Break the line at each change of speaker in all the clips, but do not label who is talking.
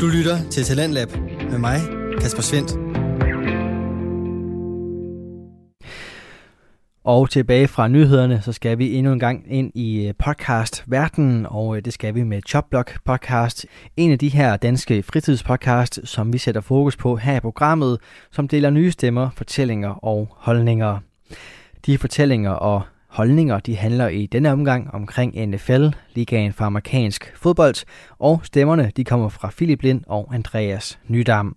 Du lytter til Talentlab med mig, Kasper Svendt.
Og tilbage fra nyhederne, så skal vi endnu en gang ind i øh, podcast-verdenen, og øh, det skal vi med Chopblock podcast. En af de her danske fritidspodcast, som vi sætter fokus på her i programmet, som deler nye stemmer, fortællinger og holdninger. De fortællinger og holdninger de handler i denne omgang omkring NFL, ligaen for amerikansk fodbold, og stemmerne de kommer fra Philip Lind og Andreas Nydam.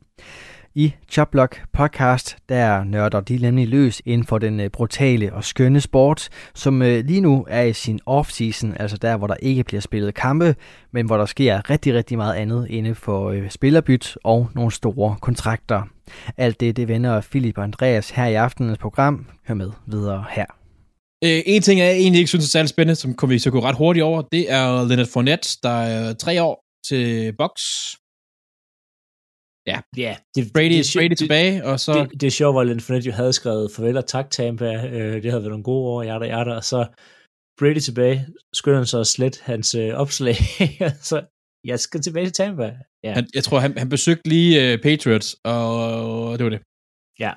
I Choplock podcast, der nørder de nemlig løs inden for den øh, brutale og skønne sport, som øh, lige nu er i sin off-season, altså der, hvor der ikke bliver spillet kampe, men hvor der sker rigtig, rigtig meget andet inde for øh, spillerbyt og nogle store kontrakter. Alt det, det vender Philip og Andreas her i aftenens program. Hør med videre her.
Øh, en ting, jeg egentlig ikke synes er særlig spændende, som kommer vi så gå ret hurtigt over, det er Leonard Fournette, der er tre år til box. Ja,
Ja, det,
Brady,
det,
Brady
det,
tilbage, og så...
Det, det er sjovt, hvor Leonard Fournette jo havde skrevet farvel og tak Tampa. Øh, det havde været nogle gode år, hjerter, hjerter. Og så Brady tilbage, skynder han så at slette hans øh, opslag. så jeg skal tilbage til Tampa. Ja,
Han, jeg tror, han, han besøgte lige uh, Patriots, og det var det.
ja.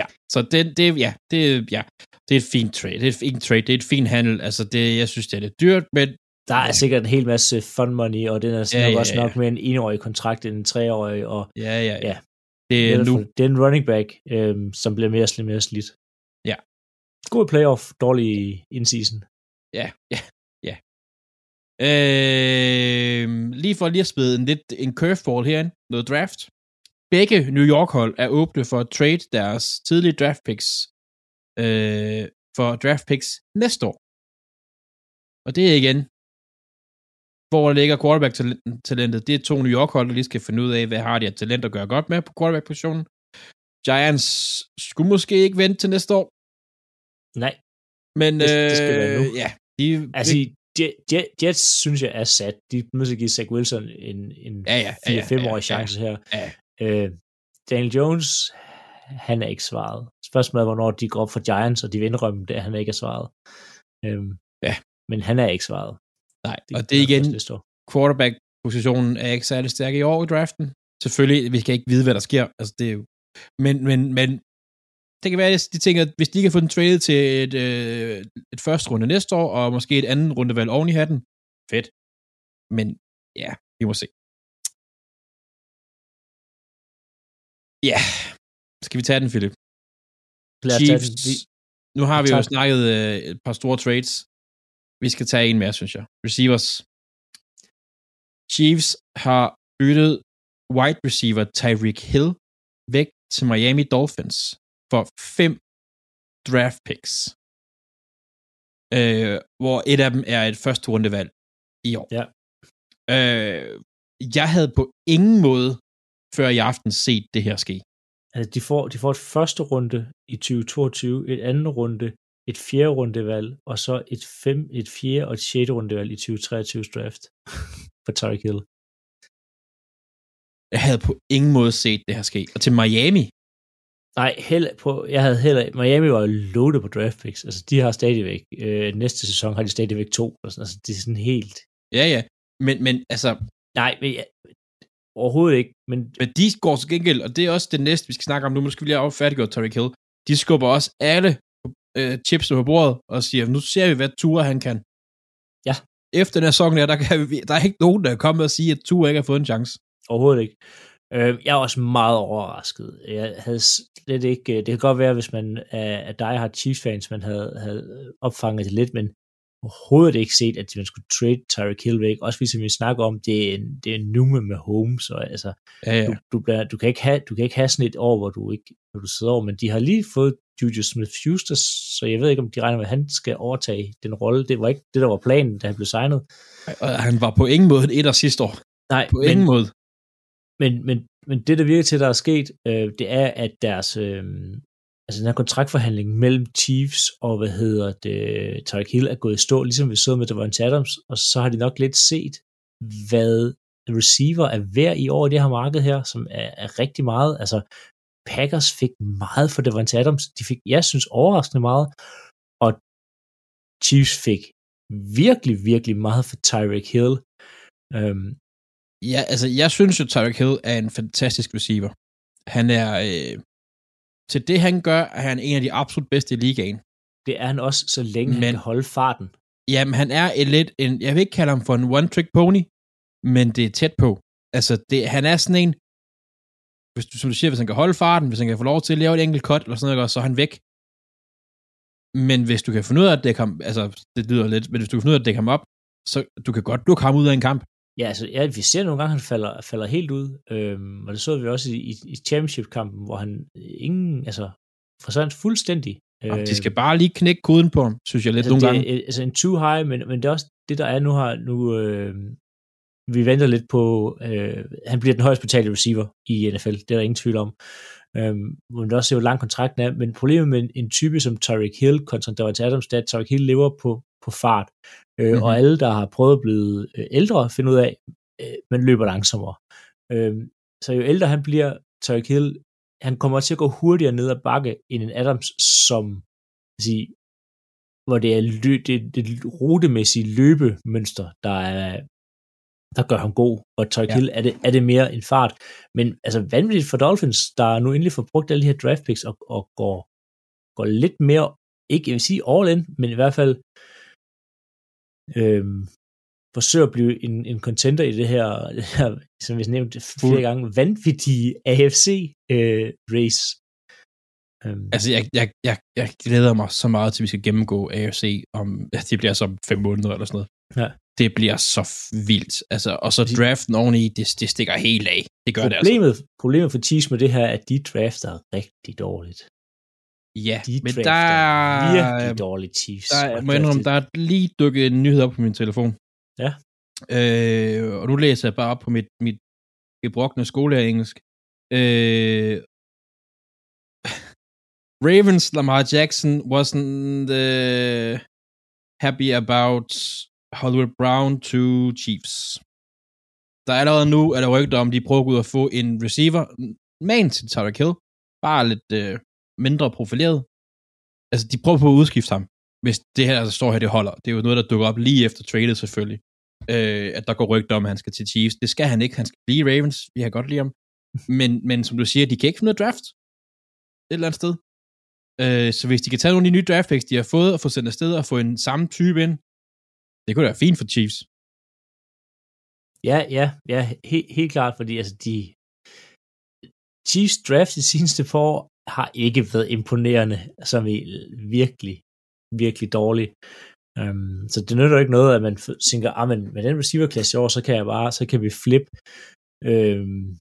Ja, så det, det, ja, det, ja, det er et fint trade. Det er ikke en trade, det er et fint handel. Altså, det, jeg synes, det er lidt dyrt, men
der er sikkert en hel masse fun money, og den er
Ja,
nok
ja,
også
ja.
nok med en enårig kontrakt end en treårig, og
ja, ja, ja.
Ja.
Det er nu.
det er en running back, øhm, som bliver mere og mere slidt.
Ja.
God playoff, dårlig i in-season.
Ja, ja, ja. Øh, lige for lige at smide en lidt en curveball herinde, noget draft. Begge New York hold er åbne for at trade deres tidlige draft picks øh, for draft picks næste år. Og det er igen, hvor ligger quarterback-talentet. Det er to New York hold, der lige skal finde ud af, hvad har de af talent at gøre godt med på quarterback-positionen. Giants skulle måske ikke vente til næste år,
Nej,
men
Det- det skal være
øh,
nu.
ja, de,
altså Jet, Jet, Jets synes jeg er sat. De er nødt til at give Zach Wilson en, en
Ja, ja, ja, ja,
4-5-årig
ja,
chance her.
ja.
Øh, Daniel Jones, han er ikke svaret. Spørgsmålet er, hvornår de går op for Giants, og de vil indrømme det, at han ikke er svaret. Øhm,
Ja.
Men han er ikke svaret.
Nej, og det er igen, quarterback-positionen er ikke særlig stærk i år i draften. Selvfølgelig, vi kan ikke vide, hvad der sker. Altså, det er jo... Men, men, men det kan være, at de tænker, at hvis de kan få den traded til et, øh, et første runde næste år, og måske et andet rundevalg oven i hatten, fedt. Men ja, vi må se. Ja, skal vi tage den, Philip? Chiefs.
den.
Nu har vi jo snakket øh, et par store trades. Vi skal tage en mere, synes jeg. Receivers. Chiefs har byttet wide receiver Tyreek Hill væk til Miami Dolphins for fem draft picks. Øh, hvor et af dem er et første rundevalg i år.
Ja.
Øh, jeg havde på ingen måde før i aften set det her ske.
Altså, de får, de får et første runde i 2022, et andet runde, et fjerde rundevalg, og så et, fem, et fjerde og et sjette rundevalg i 2023 draft for Tyreek Hill.
Jeg havde på ingen måde set det her ske. Og til Miami,
Nej, heller på, jeg havde heller, Miami var loaded på draft picks. Altså, de har stadigvæk, øh, næste sæson har de stadigvæk to. Og sådan, altså, det er sådan helt,
ja ja, men, men altså,
nej, men ja, overhovedet ikke, men
Men de går til gengæld, og det er også det næste, vi skal snakke om nu, nu skal vi lige have færdiggjort Tyreek Hill. De skubber også alle øh, chips på bordet og siger, nu ser vi, hvad Tua han kan.
Ja.
Efter den her sæson her, der, kan vi, der er ikke nogen, der er kommet og sige, at Tua ikke har fået en chance.
Overhovedet ikke. Øh, jeg er også meget overrasket. Jeg havde slet ikke... Det kan godt være, hvis man er dig har Chiefs-fans, man havde, havde opfanget det lidt, men overhovedet ikke set, at man skulle trade Tyreek Hill væk. Også ligesom vi snakker om, det er en, det er en numme med Holmes, og altså,
Ja, ja.
du, du, bliver, du, kan ikke have, du kan ikke have sådan et år, hvor du ikke hvor du sidder over, men de har lige fået Juju Smith-Schuster, så jeg ved ikke, om de regner med, at han skal overtage den rolle. Det var ikke det, der var planen, da han blev signet.
Og han var på ingen måde et af sidste år.
Nej,
På ingen måde.
Men, men, men det, der virker til, der er sket, øh, det er, at deres, øh, altså den her kontraktforhandling mellem Chiefs og, hvad hedder det, Tyreek Hill er gået i stå, ligesom vi så med Devontae Adams, og så har de nok lidt set, hvad receiver er værd i år i det her marked her, som er, er rigtig meget. Altså, Packers fik meget for Devontae Adams. De fik, jeg synes, overraskende meget. Og Chiefs fik virkelig, virkelig meget for Tyreek Hill. Øhm,
Ja, altså, jeg synes jo, Tyreek Hill er en fantastisk receiver. Han er, øh, til det han gør, er han en af de absolut bedste i ligaen.
Det er han også, så længe men, han kan holde farten.
Jamen, han er en lidt, en, jeg vil ikke kalde ham for en one-trick pony, men det er tæt på. Altså, det, han er sådan en, hvis du, som du siger, hvis han kan holde farten, hvis han kan få lov til at lave et enkelt cut, eller sådan noget, så er han væk. Men hvis du kan finde ud af at dække ham, altså, det lyder lidt, men hvis du kan finde ud af at dække ham op, så du kan godt lukke ham ud af en kamp.
Ja, altså, ja, vi ser nogle gange, at han falder, falder helt ud, øhm, og det så vi også i, i, i championship-kampen, hvor han ingen, altså, forsvandt fuldstændig.
Øh, de skal bare lige knække koden på ham, synes jeg lidt
altså,
nogle
det,
gange.
Altså en too high, men, men det er også det, der er nu har, nu, øh, vi venter lidt på, øh, han bliver den højst betalte receiver i NFL, det er der ingen tvivl om. Øhm, men det også ser jo lang kontrakten er, men problemet med en, en type som Tyreek Hill kontra Davante Adams, det er, at Tyreek Hill lever på, på fart, øh, mm-hmm. og alle, der har prøvet at blive øh, ældre, finder ud af, øh, man løber langsommere. Øh, så jo ældre han bliver, Tyreek Hill, han kommer til at gå hurtigere ned ad bakke end en Adams, som sige, hvor det er lø- det, det rutemæssige løbemønster, der er, der gør ham god, og Tyreek ja. Hill er det, er det mere en fart. Men altså vanvittigt for Dolphins, der nu endelig får brugt alle de her draft picks og, og går, går lidt mere, ikke jeg vil sige all in, men i hvert fald øhm, forsøger at blive en, en contender i det her, det her som vi nævnte flere gange, vanvittige AFC-race.
Øh, um, altså, jeg, jeg, jeg, jeg glæder mig så meget til, at vi skal gennemgå AFC, om det bliver så fem måneder eller sådan noget.
Ja.
Det bliver så vildt. Altså, og så draften oveni, det, det stikker helt af. Det gør
problemet,
det altså.
Problemet for Chiefs med det her, er, at de drafter rigtig dårligt.
Ja,
de
men der er
virkelig dårligt Chiefs.
Der, må indrømme, der er lige dukket en nyhed op på min telefon.
Ja.
Øh, og nu læser jeg bare op på mit, mit gebrokne engelsk. Øh, Ravens Lamar Jackson wasn't uh, happy about Hollywood Brown to Chiefs. Der er allerede nu, er der rygter om, de prøver at gå ud og få en receiver, man til Tyreek Hill, bare lidt øh, mindre profileret. Altså, de prøver på at udskifte ham, hvis det her, der altså, står her, det holder. Det er jo noget, der dukker op lige efter tradet selvfølgelig. Øh, at der går rygter om, at han skal til Chiefs. Det skal han ikke. Han skal blive Ravens. Vi har godt lide ham. Men, men som du siger, de kan ikke finde noget draft. Et eller andet sted. Øh, så hvis de kan tage nogle af de nye draft picks, de har fået, og få sendt afsted og få en samme type ind, det kunne da være fint for Chiefs.
Ja, ja, ja, helt, helt klart, fordi altså de Chiefs draft i seneste forår har ikke været imponerende, som i virkelig, virkelig dårlig. Um, så det nytter ikke noget, at man tænker, ah, men med den receiver-klasse i år, så kan jeg bare, så kan vi flip øhm,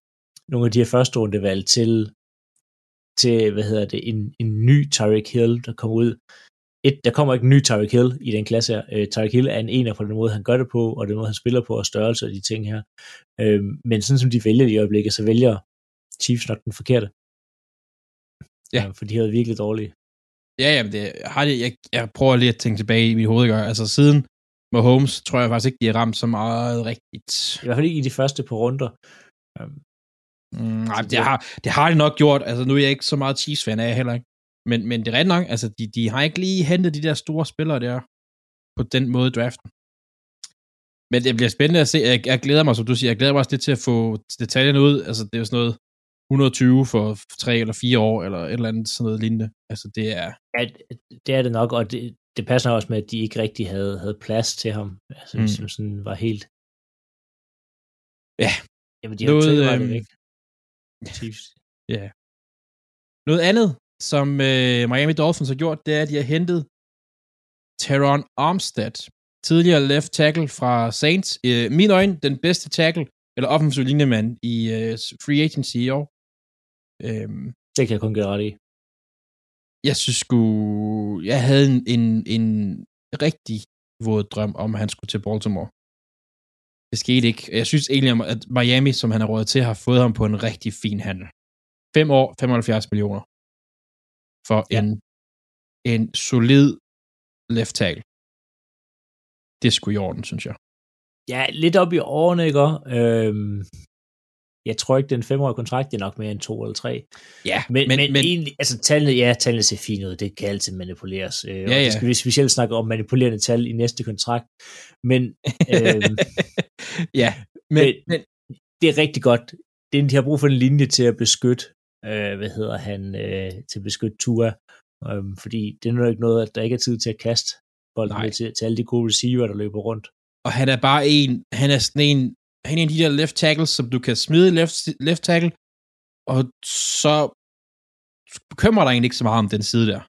nogle af de her første runde valg til, til, hvad hedder det, en, en ny Tyreek Hill, der kommer ud. Et, der kommer ikke en ny Tyreek Hill i den klasse her. Øh, Tyreek Hill er en ener på den måde, han gør det på, og den måde, han spiller på, og størrelse og de ting her. Øhm, men sådan som de vælger i øjeblikket, så vælger Chiefs nok den forkerte. Ja. Uh, for de havde virkelig dårlige.
Ja, jamen det har det, jeg, jeg prøver lige at tænke tilbage i mit hoved, gør. altså siden Mahomes, tror jeg faktisk ikke, de har ramt så meget rigtigt.
I hvert fald ikke i de første på runder.
Um, mm, nej, det, har, det har de nok gjort, altså nu er jeg ikke så meget Chiefs-fan af heller ikke, men, men det er ret nok, altså de, de har ikke lige hentet de der store spillere der, på den måde i draften. Men det bliver spændende at se, jeg, jeg glæder mig, som du siger, jeg glæder mig også lidt til at få detaljerne ud, altså det er jo sådan noget, 120 for tre eller fire år, eller et eller andet sådan noget lignende. Altså, det er...
Ja, det er det nok, og det, det passer også med, at de ikke rigtig havde, havde plads til ham. Altså, mm. som sådan var helt...
Ja.
Jamen, de har noget, øhm... væk. Chiefs.
Ja. Noget andet, som øh, Miami Dolphins har gjort, det er, at de har hentet Teron Armstead, tidligere left tackle fra Saints. Øh, min øjne, den bedste tackle, eller offensiv linjemand i øh, free agency i år.
Øhm, det kan jeg kun gøre ret i.
Jeg synes sgu, jeg havde en, en, en rigtig våd drøm om, at han skulle til Baltimore. Det skete ikke. Jeg synes egentlig, at Miami, som han har råd til, har fået ham på en rigtig fin handel. 5 år, 75 millioner. For ja. en, en solid left tackle. Det skulle i orden, synes jeg.
Ja, lidt op i årene, ikke? Øhm, jeg tror ikke, den femårige kontrakt er nok mere end to eller tre.
Ja,
men, men, men, men egentlig, altså tallene, ja, tallene ser fint ud, det kan altid manipuleres. Øh, ja, og det skal vi specielt snakke om manipulerende tal i næste kontrakt. Men, øhm,
ja, men, men, men,
det er rigtig godt. Det er, de har brug for en linje til at beskytte, øh, hvad hedder han, øh, til at beskytte Tua. Øh, fordi det er nok ikke noget, at der ikke er tid til at kaste bolden til, til alle de gode receiver, der løber rundt.
Og han er bare en, han er sådan en, han er en af de der left tackles, som du kan smide left, left tackle, og så bekymrer dig egentlig ikke så meget om den side der.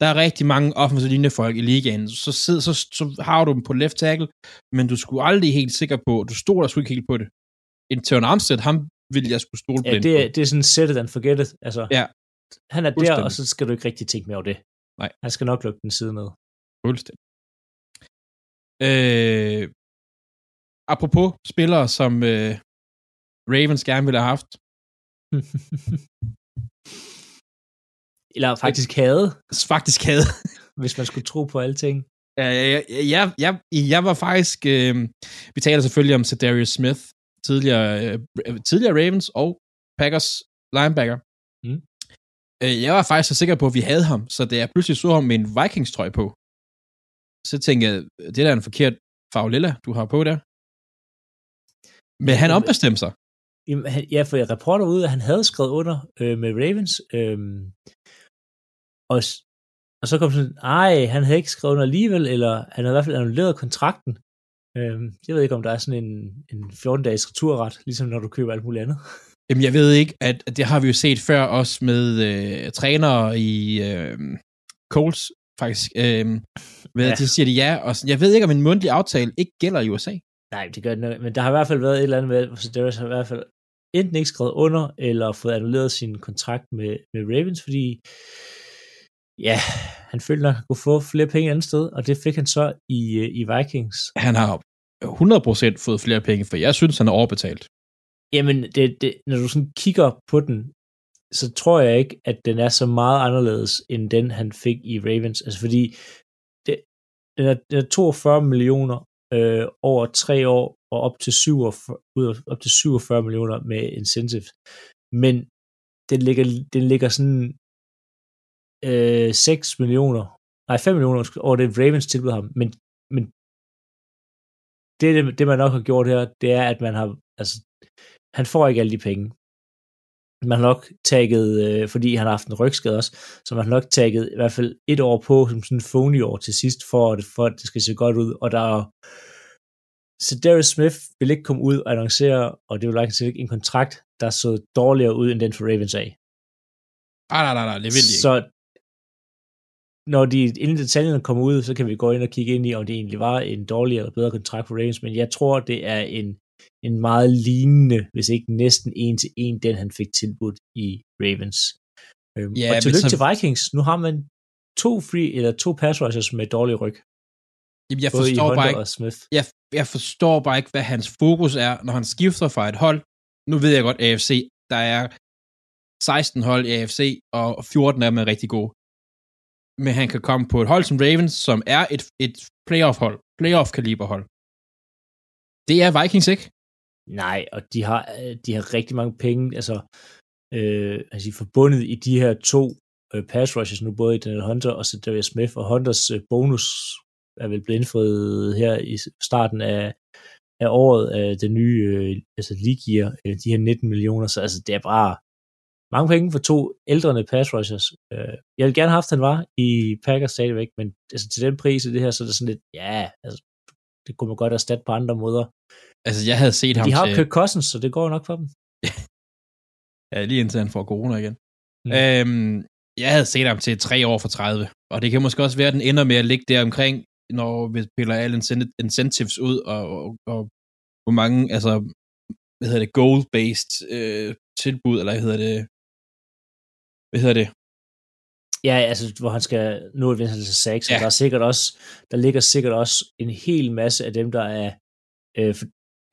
Der er rigtig mange offensive linjefolk i ligaen, så, sid, så, så har du dem på left tackle, men du skulle aldrig helt sikker på, du stoler sgu ikke helt på det. En Tøren Armstead, ham vil jeg skulle stole
Ja, det, er, det er sådan set it and forget it. Altså,
Ja.
Han er der, og så skal du ikke rigtig tænke mere over det.
Nej.
Han skal nok lukke den side ned.
Fuldstændig. Øh, apropos spillere, som øh, Ravens gerne ville have haft.
Eller faktisk havde,
Faktisk havde.
hvis man skulle tro på alle ting.
Ja, jeg, jeg, jeg, jeg var faktisk... Øh, vi taler selvfølgelig om Darius Smith, tidligere, øh, tidligere Ravens og Packers linebacker.
Mm.
Øh, jeg var faktisk så sikker på, at vi havde ham, så da jeg pludselig så ham med en Vikings-trøj på, så tænkte jeg, det der er en forkert farve lilla, du har på der. Men han
Jamen,
ombestemte sig.
Jamen, han, ja, for jeg rapporter ud, at han havde skrevet under øh, med Ravens. Øh, og, og så kom sådan, ej, han havde ikke skrevet under alligevel, eller han havde i hvert fald annulleret kontrakten. Øh, jeg ved ikke, om der er sådan en, en 14-dages returret, ligesom når du køber alt muligt andet.
Jamen, jeg ved ikke, at at det har vi jo set før også med øh, trænere i øh, Colts, faktisk. Øh, ved,
Ja.
ja. De siger de ja, og sådan, jeg ved ikke, om en mundtlig aftale ikke gælder i USA.
Nej, det gør den ikke, men der har i hvert fald været et eller andet med, at Sedaris har i hvert fald enten ikke skrevet under, eller fået annulleret sin kontrakt med, med Ravens, fordi ja, han følte nok, at han kunne få flere penge et andet sted, og det fik han så i, øh, i Vikings.
Han har 100% fået flere penge, for jeg synes, han er overbetalt.
Jamen, det, det, når du sådan kigger på den, så tror jeg ikke, at den er så meget anderledes, end den, han fik i Ravens. Altså fordi, det, den, er, den er 42 millioner øh, over tre år, og op til, 47, ud af, op til 47 millioner med incentive. Men den ligger, den ligger sådan øh, 6 millioner, nej 5 millioner over det Ravens tilbød ham. Men, men det, det, man nok har gjort her, det er, at man har, altså, han får ikke alle de penge. Man har nok tagget, øh, fordi han har haft en rygskade også, så man har nok tagget i hvert fald et år på, som sådan en phony år til sidst, for at, for at det skal se godt ud. Og der er så Darius Smith vil ikke komme ud og annoncere, og det vil ikke en kontrakt, der så dårligere ud, end den for Ravens af.
Ah, nej, nej, nej, det vil de ikke.
Så når de inden detaljerne kommer ud, så kan vi gå ind og kigge ind i, om det egentlig var en dårligere eller bedre kontrakt for Ravens, men jeg tror, det er en, en meget lignende, hvis ikke næsten en til en, den han fik tilbudt i Ravens. Øhm,
Ja,
og tillykke
så-
til Vikings. Nu har man to free eller to pass rushers med dårlig ryg.
Jamen, jeg
Både
forstår bare ikke,
Smith.
jeg, jeg forstår bare ikke, hvad hans fokus er, når han skifter fra et hold. Nu ved jeg godt, AFC, der er 16 hold i AFC, og 14 af dem er rigtig gode. Men han kan komme på et hold som Ravens, som er et, et playoff-hold, playoff-kaliber-hold. Det er Vikings ikke.
Nej, og de har, øh, de har rigtig mange penge, altså, øh, altså forbundet i de her to øh, pass rushes nu, både i Daniel Hunter og så Smith, og Hunters øh, bonus er vel blevet indfriet her i starten af, af året af det nye, øh, altså league øh, de her 19 millioner, så altså det er bare mange penge for to ældrende pass rushers. Øh, jeg ville gerne have haft, at han var i Packers stadigvæk, men altså til den pris i det her, så er det sådan lidt, ja, altså, det kunne man godt erstatte på andre måder.
Altså, jeg havde set ham
De har
til...
Kirk Cousins, så det går nok for dem.
Ja, lige indtil han får corona igen.
Mm.
Øhm, jeg havde set ham til 3 år for 30, og det kan måske også være, at den ender med at ligge der omkring, når vi piller alle incent- incentives ud, og, og, og hvor mange, altså, hvad hedder det, goal-based øh, tilbud, eller hvad hedder det, hvad hedder det,
Ja, altså, hvor han skal nå et venstre til 6, ja. Og der er sikkert også, der ligger sikkert også en hel masse af dem, der er øh,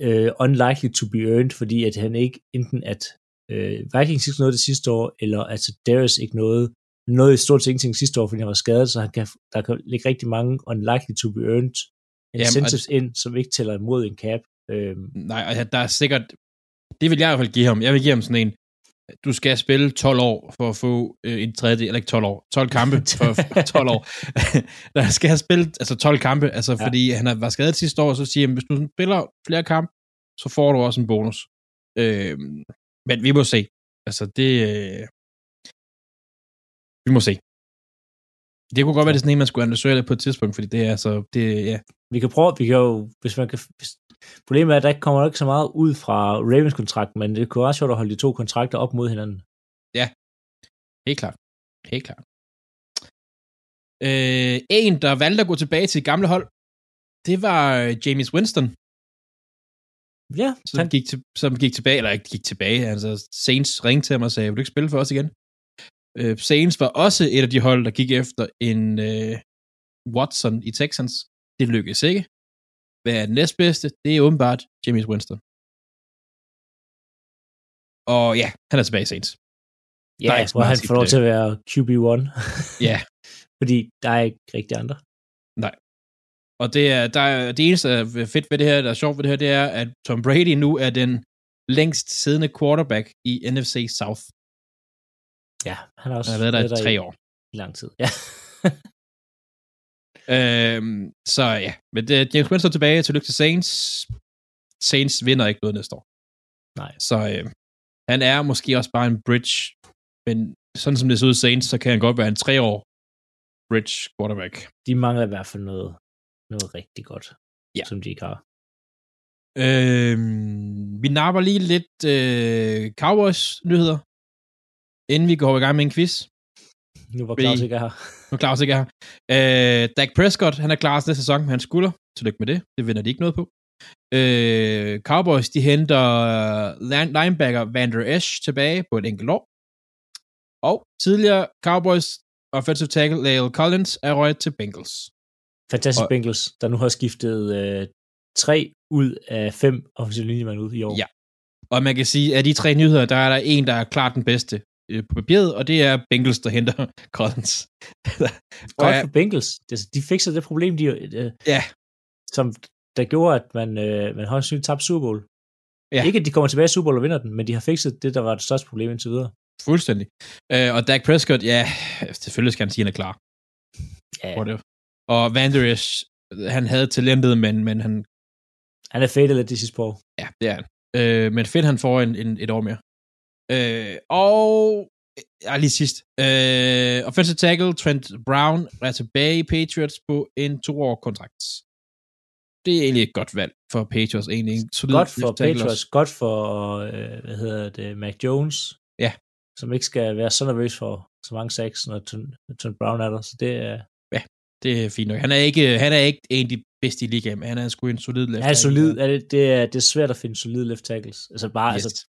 øh, unlikely to be earned, fordi at han ikke enten at øh, Vikings ikke nåede det sidste år, eller at Darius ikke nåede, han nåede stort set ingenting sidste år, fordi han var skadet, så han kan, der kan ligge rigtig mange unlikely to be earned incentives ind, som ikke tæller imod en cap. Øh,
nej, og der er sikkert, det vil jeg i hvert fald give ham, jeg vil give ham sådan en, du skal spille 12 år for at få øh, en tredje, eller ikke 12 år, 12 kampe for 12 år. der skal have spillet, altså 12 kampe, altså
Ja.
fordi han var skadet sidste år, så siger han, hvis du spiller flere kampe, så får du også en bonus. Øh, men vi må se. Altså, det... Øh, vi må se. Det kunne godt være, det er sådan en, man skulle analysere det på et tidspunkt, fordi det er altså, det, ja.
Vi kan prøve, vi kan jo, hvis man kan, hvis, problemet er, at der kommer ikke så meget ud fra Ravens kontrakt, men det kunne også sjovt at holde de to kontrakter op mod hinanden.
Ja, helt klart. Helt klart. Øh, en, der valgte at gå tilbage til gamle hold, det var James Winston.
Ja,
som han... gik, til, som gik tilbage, eller ikke gik tilbage, altså Saints ringte til ham og sagde, vil du ikke spille for os igen? Øh, Saints var også et af de hold, der gik efter en øh, Watson i Texans. Det lykkedes ikke. Hvad er den næstbedste? Det er åbenbart James Winston. Og ja, han er tilbage i Saints.
Ja, hvor han får lov til at være QB1.
ja.
Fordi der er ikke rigtig andre.
Nej. Og det, er, der er, det eneste der er fedt ved det her, der er sjovt ved det her, det er, at Tom Brady nu er den længst siddende quarterback i NFC South.
Ja, han har også
han har været der i tre år.
I lang tid, ja.
øhm, så ja, men det, James Winston tilbage til til Saints. Saints vinder ikke noget næste år.
Nej.
Så øh, han er måske også bare en bridge, men sådan som det ser ud Saints, så kan han godt være en tre år bridge quarterback.
De mangler i hvert fald noget, noget rigtig godt,
ja.
som de ikke har.
Øhm, vi napper lige lidt øh, Cowboys-nyheder inden vi går i gang med en quiz.
Nu var Claus ikke her.
Nu er Claus ikke her. Øh, Dak Prescott, han er klar næste sæson med hans skulder. Tillykke med det. Det vinder de ikke noget på. Øh, Cowboys, de henter linebacker Vander Esch tilbage på et enkelt år. Og tidligere Cowboys offensive tackle Lale Collins er røget til Bengals.
Fantastisk og, Bengals, der nu har skiftet øh, tre ud af fem offensive linjemænd ud i år.
Ja. Og man kan sige, at de tre nyheder, der er der en, der er klart den bedste øh, på papiret, og det er Bengals, der henter Collins.
Godt for Bengals. De fikser det problem, de, øh,
ja.
som der gjorde, at man, øh, man højst sandsynligt tabte Super Bowl. Ja. Ikke, at de kommer tilbage i Super Bowl og vinder den, men de har fikset det, der var det største problem indtil videre.
Fuldstændig. Øh, og Dak Prescott, ja, selvfølgelig skal han sige, at han er klar.
Ja.
Whatever. Og Van Der Esch, han havde talentet, men, men han...
Han er fedt lidt det sidste år.
Ja, det er han. Øh, men fedt, han får en, en, et år mere. Øh, og ja, lige sidst. Øh, offensive tackle Trent Brown er tilbage i Patriots på en to-år kontrakt. Det er egentlig et godt valg for Patriots. Egentlig en
solid godt for Patriots, godt for, øh, hvad hedder det, Mac Jones.
Ja.
Som ikke skal være så nervøs for så mange sacks, når Trent Brown er der. Så det er...
Ja, det er fint nok. Han er ikke, han er ikke en af de bedste i ligaen, men han er sgu en solid left
tackle. Ja, solid. Er det, det, er, det er svært at finde solid left tackles. Altså bare, yes. altså,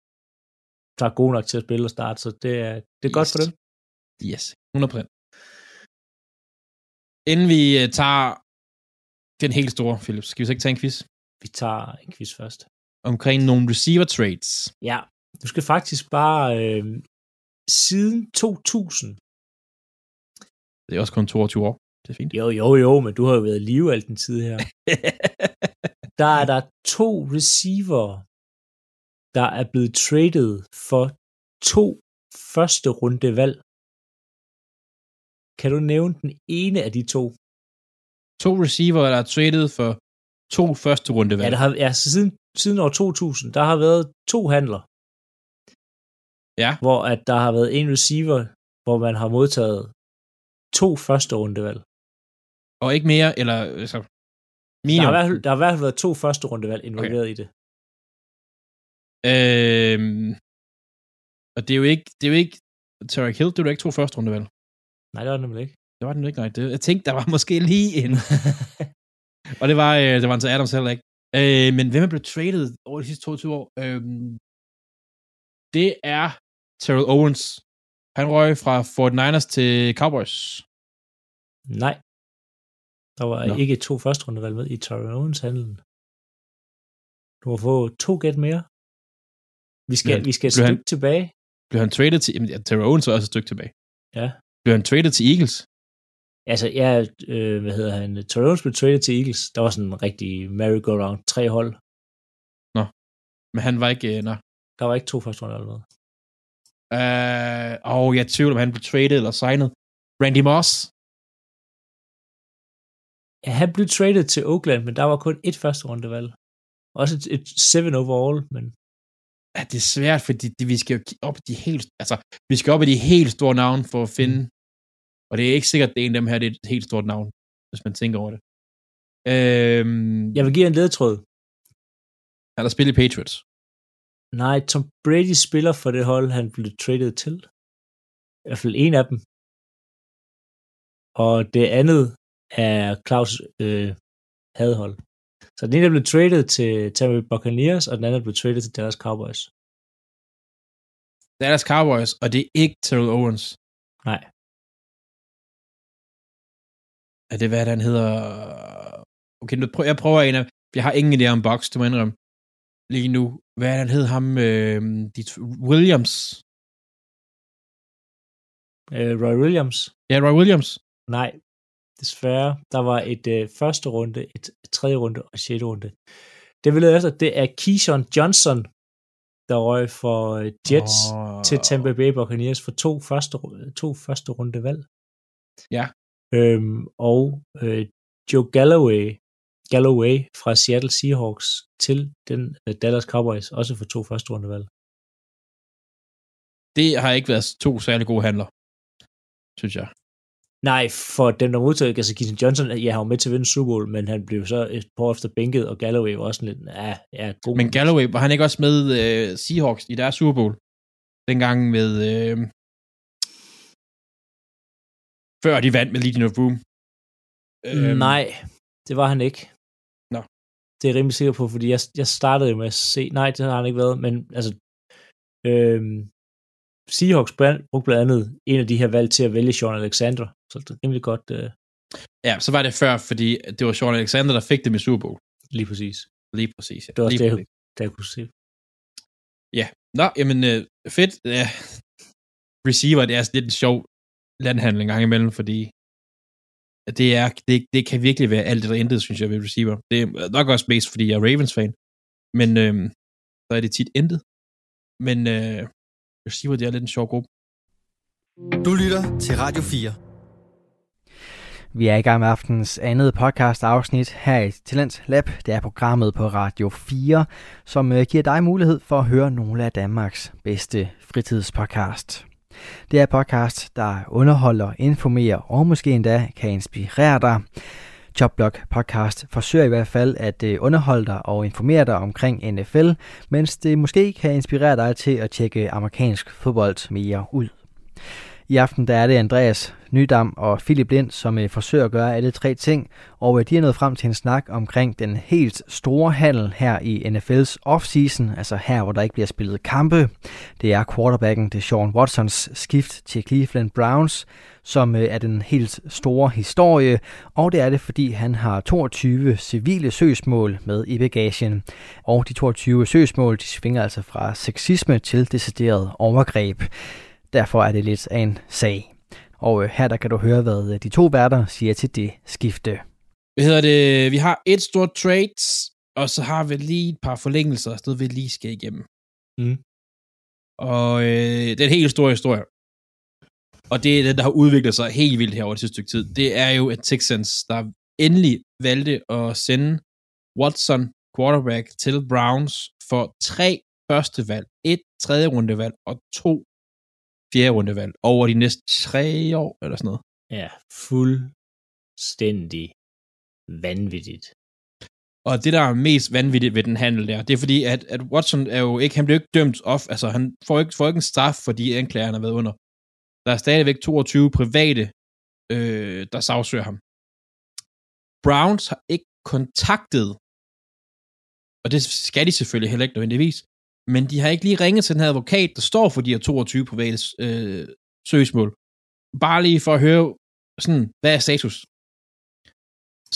der er gode nok til at spille og starte, så det er, det er yes. godt for dem.
Yes, 100%. Inden vi uh, tager den helt store, Philip, skal vi så ikke tage en quiz?
Vi tager en quiz først.
Omkring nogle receiver trades.
Ja, du skal faktisk bare øh, siden 2000.
Det er også kun 22 år. Det er fint.
Jo, jo, jo, men du har jo været i live al den tid her. der er der to receiver, der er blevet traded for to første runde valg. Kan du nævne den ene af de to?
To receiver, der er traded for to første runde valg.
Ja, der har, ja siden, siden år 2000, der har været to handler.
Ja.
Hvor at der har været en receiver, hvor man har modtaget to første rundevalg.
Og ikke mere, eller altså,
minimum. Der har, været, der har i hvert fald været to første rundevalg involveret okay. i det.
Øhm, og det er jo ikke, det er jo ikke, Tarek Hill, det jo ikke to første rundevalg.
Nej, det var det nemlig ikke.
Det var den ikke, nej. Det, jeg tænkte, der var måske lige en. og det var, øh, det var en til Adams heller ikke. Øh, men hvem er blevet traded over de sidste 22 år? Øh, det er Terrell Owens. Han røg fra 49ers til Cowboys.
Nej. Der var Nå. ikke to første rundevalg med i Terrell Owens handlen. Du må få to gæt mere. Vi skal, han, vi skal et stykke han, tilbage.
Blev han traded til... Jamen, Terrell Owens var også et stykke tilbage.
Ja.
Blev han traded til Eagles?
Altså, ja, øh, hvad hedder han? Terrell Owens blev traded til Eagles. Der var sådan en rigtig merry-go-round. Tre hold.
Nå. Men han var ikke... Øh, nå.
Der var ikke to første runde eller noget.
Øh, og jeg tvivler, om han blev traded eller signet. Randy Moss?
Ja, han blev traded til Oakland, men der var kun et første rundevalg. Også et, et seven overall, men
at det er svært, fordi det, vi skal jo op i de helt, altså, vi skal op i de helt store navne for at finde, mm. og det er ikke sikkert, at det er en af dem her, det er et helt stort navn, hvis man tænker over det. Øhm,
Jeg vil give en ledetråd.
han har spillet i Patriots.
Nej, Tom Brady spiller for det hold, han blev traded til. I hvert fald en af dem. Og det andet er Claus øh, hadhold. Så den ene er blevet traded til Tampa Buccaneers, og den anden er blevet traded til Dallas Cowboys.
Dallas Cowboys, og det er ikke Terrell Owens.
Nej.
Er det, hvad han hedder? Okay, nu prøver, jeg prøver en af... Jeg har ingen idé om box, du må indrømme. Lige nu. Hvad er han hed ham? Øh, Williams.
Øh, Roy Williams?
Ja, Roy Williams.
Nej, desværre. Der var et øh, første runde, et, tredje runde og et sjette runde. Det vi leder efter, det er Keyshawn Johnson, der røg for øh, Jets oh. til Tampa Bay Buccaneers for to første, to første runde valg.
Ja.
Øhm, og øh, Joe Galloway, Galloway fra Seattle Seahawks til den øh, Dallas Cowboys, også for to første runde valg.
Det har ikke været to særlig gode handler, synes jeg.
Nej, for dem, der modtog, altså Keaton Johnson, ja, han var med til at vinde Super Bowl, men han blev så et par år efter bænket, og Galloway var også lidt, ja, ja, god.
Men Galloway, var han ikke også med øh, Seahawks i deres Super Bowl? Dengang med... Øh, før de vandt med Legion of Boom.
Øhm. Nej, det var han ikke.
Nå.
Det er jeg rimelig sikker på, fordi jeg, jeg startede med at se, nej, det har han ikke været, men altså, øhm, Seahawks brugte blandt andet en af de her valg til at vælge Sean Alexander, så det er rimelig godt. Øh...
Ja, så var det før, fordi det var Sean Alexander, der fik det med Super Bowl.
Lige præcis.
Lige præcis, ja.
Det var også
Lige
det,
præcis.
jeg, det, jeg kunne se.
Ja, nå, jamen øh, fedt. Ja. Receiver, det er sådan lidt en sjov landhandling en gang imellem, fordi det, er, det, det kan virkelig være alt det, der intet, synes jeg, ved receiver. Det er nok også mest, fordi jeg er Ravens-fan, men øh, så er det tit intet. Men øh, receiver, det er lidt en sjov gruppe.
Du lytter til Radio 4.
Vi er i gang med aftens andet podcast afsnit her i Talent Lab. Det er programmet på Radio 4, som øh, giver dig mulighed for at høre nogle af Danmarks bedste fritidspodcast. Det er podcast, der underholder, informerer og måske endda kan inspirere dig. Jobblog podcast forsøger i hvert fald at øh, underholde dig og informere dig omkring NFL, mens det måske kan inspirere dig til at tjekke amerikansk fodbold mere ud. I aften der er det Andreas Nydam og Philip Lind, som øh, forsøger at gøre alle tre ting, og øh, de er nået frem til en snak omkring den helt store handel her i NFL's offseason, altså her, hvor der ikke bliver spillet kampe. Det er quarterbacken til Sean Watsons skift til Cleveland Browns, som øh, er den helt store historie, og det er det, fordi han har 22 civile søgsmål med i bagagen. Og de 22 søgsmål, de svinger altså fra sexisme til decideret overgreb. Derfor er det lidt af en sag. Og øh, her der kan du høre, hvad øh, de to værter siger til det skifte.
Hvad hedder det? Vi har et stort trade, og så har vi lige et par forlængelser, sted vi lige skal igennem.
Mm.
Og øh, det er en helt stor historie. Og det er det, der har udviklet sig helt vildt her over det sidste stykke tid. Det er jo, at Texans, der endelig valgte at sende Watson, quarterback, til Browns for tre første valg, et tredje rundevalg og to fjerde rundevalg over de næste tre år, eller sådan noget.
Ja, fuldstændig vanvittigt.
Og det, der er mest vanvittigt ved den handel der, det er fordi, at, at Watson er jo ikke, han blev ikke dømt off, altså han får ikke, får ikke en straf for de anklager, han har været under. Der er stadigvæk 22 private, øh, der sagsøger ham. Browns har ikke kontaktet, og det skal de selvfølgelig heller ikke nødvendigvis, men de har ikke lige ringet til den her advokat, der står for de her 22 private øh, søgsmål. Bare lige for at høre, sådan, hvad er status?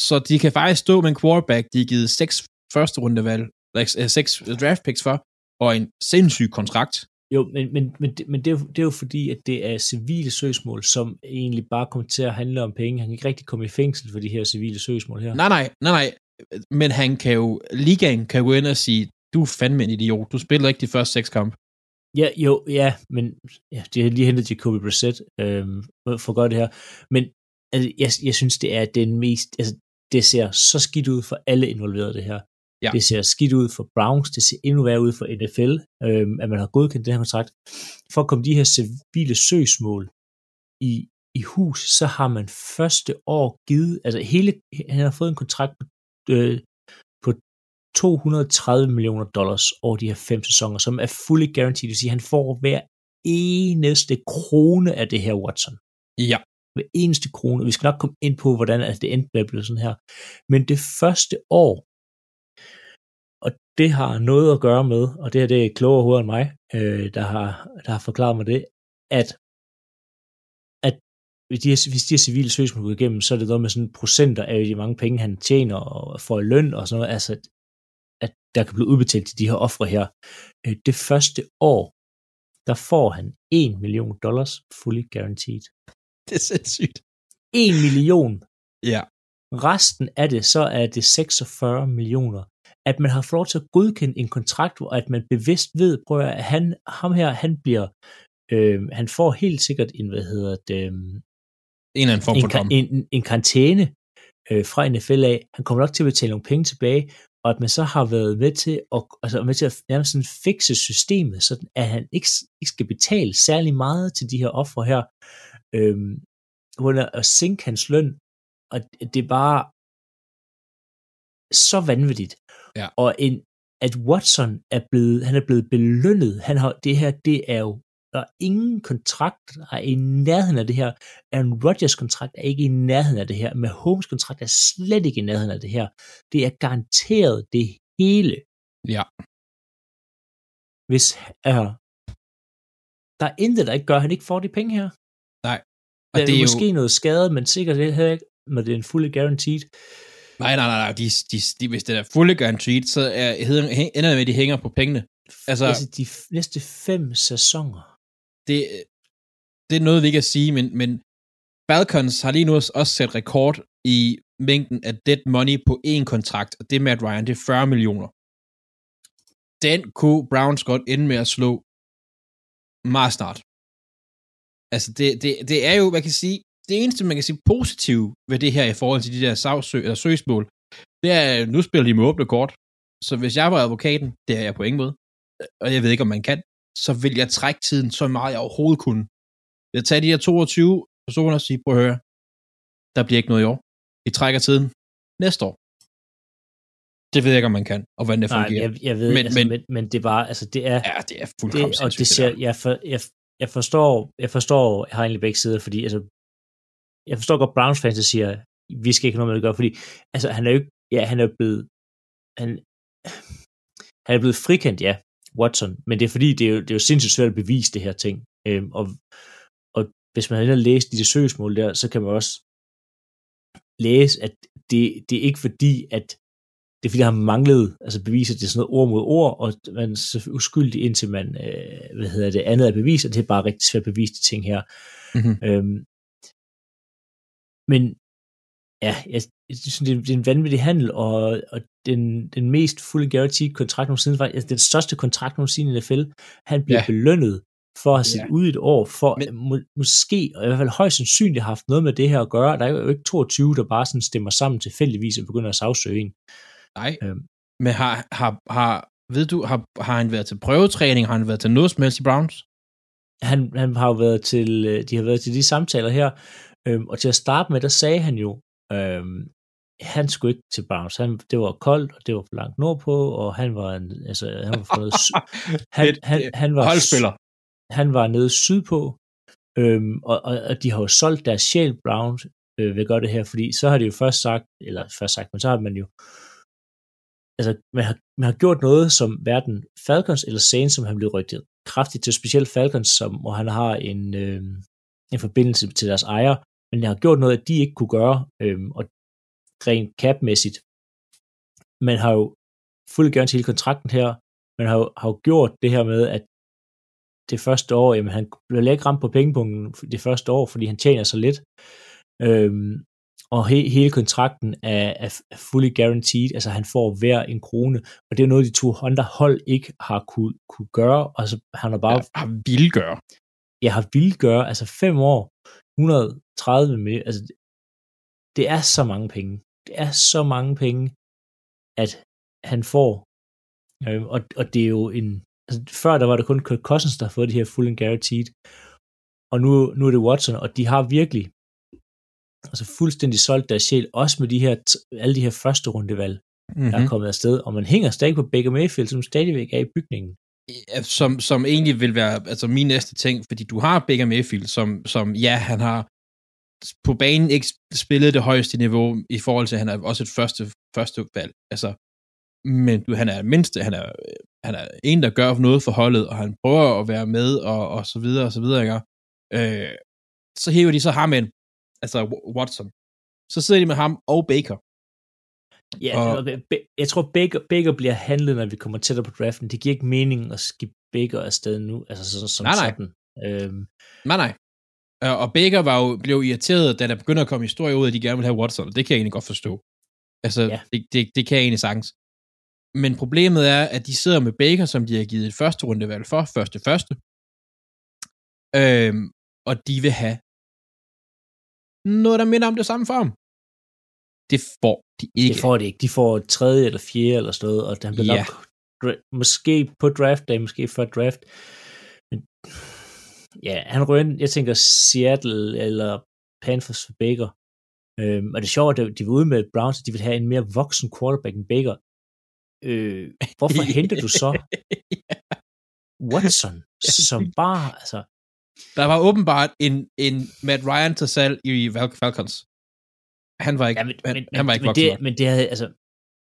Så de kan faktisk stå med en quarterback, de har givet seks første rundevalg, eller seks draft picks for, og en sindssyg kontrakt.
Jo, men, men, men, det, men det, er jo, det er jo fordi, at det er civile søgsmål, som egentlig bare kommer til at handle om penge. Han kan ikke rigtig komme i fængsel for de her civile søgsmål her.
Nej, nej, nej, nej. Men han kan jo, ligaen kan gå ind og sige, du er fandme en idiot. Du spiller ikke de første seks kampe.
Ja, jo, ja, men ja, de har lige hentet Jacoby Brissett øhm, for at gøre det her. Men altså, jeg, jeg synes, det er den mest, altså, det ser så skidt ud for alle involverede det her.
Ja.
Det ser skidt ud for Browns, det ser endnu værre ud for NFL, øh, at man har godkendt den her kontrakt. For at komme de her civile søgsmål i, i hus, så har man første år givet, altså hele, han har fået en kontrakt på, øh, 230 millioner dollars over de her fem sæsoner, som er fully guaranteed, det vil sige, at han får hver eneste krone af det her Watson
Ja.
hver eneste krone. Vi skal nok komme ind på, hvordan det endte med at blive sådan her. Men det første år, og det har noget at gøre med, og det her det er klogere hoved end mig, øh, der, har, der har forklaret mig det, at, at hvis de, her, hvis de her civile søgsmål går igennem, så er det noget med sådan procenter af de mange penge, han tjener og får i løn og sådan noget, altså der kan blive udbetalt til de her ofre her. Øh, det første år, der får han 1 million dollars fully guaranteed.
Det er sindssygt.
1 million.
Ja.
Resten af det, så er det 46 millioner. At man har fået lov til at godkende en kontrakt, hvor at man bevidst ved, prøv at han, ham her, han bliver, øh, han får helt sikkert en, hvad hedder det, øh,
En eller anden form
en,
for
ka- en, en, en karantæne øh, fra NFL af. Han kommer nok til at betale nogle penge tilbage, og at man så har været med til at, altså med til at nærmest sådan fikse systemet, så at han ikke, ikke skal betale særlig meget til de her ofre her, øh, under at sænke hans løn, og det er bare så vanvittigt.
Ja.
Og en, at Watson er blevet, han er blevet belønnet. Han har, det her, det er jo, der er ingen kontrakt, der er i nærheden af det her. Aaron Rodgers kontrakt er ikke i nærheden af det her. Med Holmes kontrakt er slet ikke i nærheden af det her. Det er garanteret det hele.
Ja.
Hvis er, der er intet, der ikke gør, at han ikke får de penge her.
Og
Der
det
er,
er jo...
måske noget skade, men sikkert det her ikke, når det er en fully guaranteed.
Nej, nej, nej, nej. De, de, de, hvis det er fully guaranteed, så er, ender det med, at de hænger på pengene. Altså-
Altså, de næste fem sæsoner.
Det, det er noget, vi ikke kan sige, men, men Falcons har lige nu også sat rekord i mængden af dead money på én kontrakt, og det med Matt Ryan, det er 40 millioner. Den kunne Browns godt ende med at slå meget snart. Altså, det, det, det er jo, man kan sige, det eneste, man kan sige positivt ved det her i forhold til de der sagsø, eller søgsmål, det er, nu spiller de med åbne kort. Så hvis jeg var advokaten, det er jeg på ingen måde, og jeg ved ikke, om man kan, så vil jeg trække tiden så meget, jeg overhovedet kunne. Jeg tager de her 22 personer og sige, prøv at høre, der bliver ikke noget i år. Vi trækker tiden næste år. Det ved jeg ikke, om man kan, og hvordan det
Nej,
fungerer.
jeg, jeg ved,
Men-
men, altså,
men-
men, men det er bare, altså det er,
Ja, det er
det,
fuldkommen
og det ser,
der.
jeg, for, jeg, jeg forstår, jeg forstår, jeg har egentlig begge sider, fordi altså, jeg forstår godt Browns fans, der siger, vi skal ikke have noget med det at gøre, fordi altså, han er jo ikke, ja, han er blevet, han, han er blevet frikendt, ja, Watson, men det er fordi, det er jo, det er jo sindssygt svært at bevise det her ting, øhm, og, og hvis man har læst de der søgsmål der, så kan man også læse, at det, det er ikke fordi, at det er fordi, der har manglet altså beviser, det er sådan noget ord mod ord, og man er så uskyldig, indtil man, øh, hvad hedder det, andet er bevis, og det er bare rigtig svært at bevise de ting her.
Mhm.
Øhm, men ja, jeg, synes, det, er, det er en vanvittig handel, og, og den, den mest fully guaranteed kontrakt nogensinde, var altså, den største kontrakt nogensinde i NFL, han bliver
Ja.
belønnet for at have set
Ja.
ud et år, for
Men-
Men, må, måske, og i hvert fald højst sandsynligt har haft noget med det her at gøre. Der er jo ikke 22, der bare sådan stemmer sammen tilfældigvis og begynder at sagsøge en.
Nej,
Øhm,
men har, har, har, ved du, har, har han været til prøvetræning? Har han været til noget som helst i Browns?
han, han har jo været til, øh, de har været til de samtaler her, øhm, og til at starte med, der sagde han jo, øhm, han skulle ikke til Browns. Han, det var koldt, og det var for langt nordpå, og han var, en, altså, han var noget, han,
Det-
han, han, var,
Holdspiller.
han var nede sydpå, øhm, og, og, og, de har jo solgt deres sjæl Browns øh, ved at gøre det her, fordi så har de jo først sagt, eller først sagt, men så har man jo altså, man har, man har gjort noget, som hverken Falcons eller Saints, som han blev rygtet kraftigt til, specielt Falcons, som, hvor han har en, øh, en forbindelse til deres ejer, men jeg har gjort noget, at de ikke kunne gøre, øh, og rent capmæssigt. Man har jo fuldt gerne til kontrakten her, man har jo, har jo gjort det her med, at det første år, jamen han blev ikke ramt på pengepunkten det første år, fordi han tjener så lidt. Øhm, og he, hele kontrakten er, er, er fully guaranteed, altså han får hver en krone, og det er noget, de to andre hold ikke har kunne, kunne gøre, og så han har bare,
Ja, har vil gøre.
jeg har ville gøre, altså fem år, 130 millioner, altså det, det er så mange penge. Det er så mange penge, at han får. Øh, og, og det er jo en... Altså, før der var det kun Kirk Cousins, der har fået de her full and guaranteed. Og nu, nu er det Watson, og de har virkelig altså fuldstændig solgt deres sjæl, også med de her, alle de her første rundevalg, mm-hmm. der er kommet afsted, og man hænger stadig på Baker Mayfield, som stadigvæk er i bygningen.
Ja, som, som egentlig vil være altså min næste ting, fordi du har Baker Mayfield, som, som ja, han har på banen ikke spillet det højeste niveau i forhold til, at han er også et første, første valg. Altså, men du, han er mindste, han er, han er en, der gør noget for holdet, og han prøver at være med, og, og så videre, og så videre, ikke? Øh, så hæver de så ham ind, altså Watson. Så sidder de med ham og Baker.
Ja, og, jeg tror, Baker, Baker bliver handlet, når vi kommer tættere på draften. Det giver ikke mening at skifte Baker afsted nu, altså så, som
nej, nej.
sådan. Øhm.
Nej, nej. Og Baker var jo, blev irriteret, da der begynder at komme historier ud, at de gerne vil have Watson, og det kan jeg egentlig godt forstå. Altså, ja. det, det, det kan jeg egentlig sagtens. Men problemet er, at de sidder med Baker, som de har givet et første rundevalg for, første første. Øhm, og de vil have noget, der minder om det samme for ham. Det får de ikke.
Det får de ikke. De får tredje eller fjerde eller sådan noget, og han bliver ja. nok måske på draft day, måske før draft. Men ja, han rører jeg tænker Seattle eller Panthers for Baker. Øhm, og det er sjovt, at de var ude med Browns, at de vil have en mere voksen quarterback end Baker. Øh, hvorfor henter du så Watson, som bare, altså...
Der var åbenbart en, en Matt Ryan til salg i Falcons. Han var ikke, ja, men, han, men, han var ikke
men, det, men det havde, altså,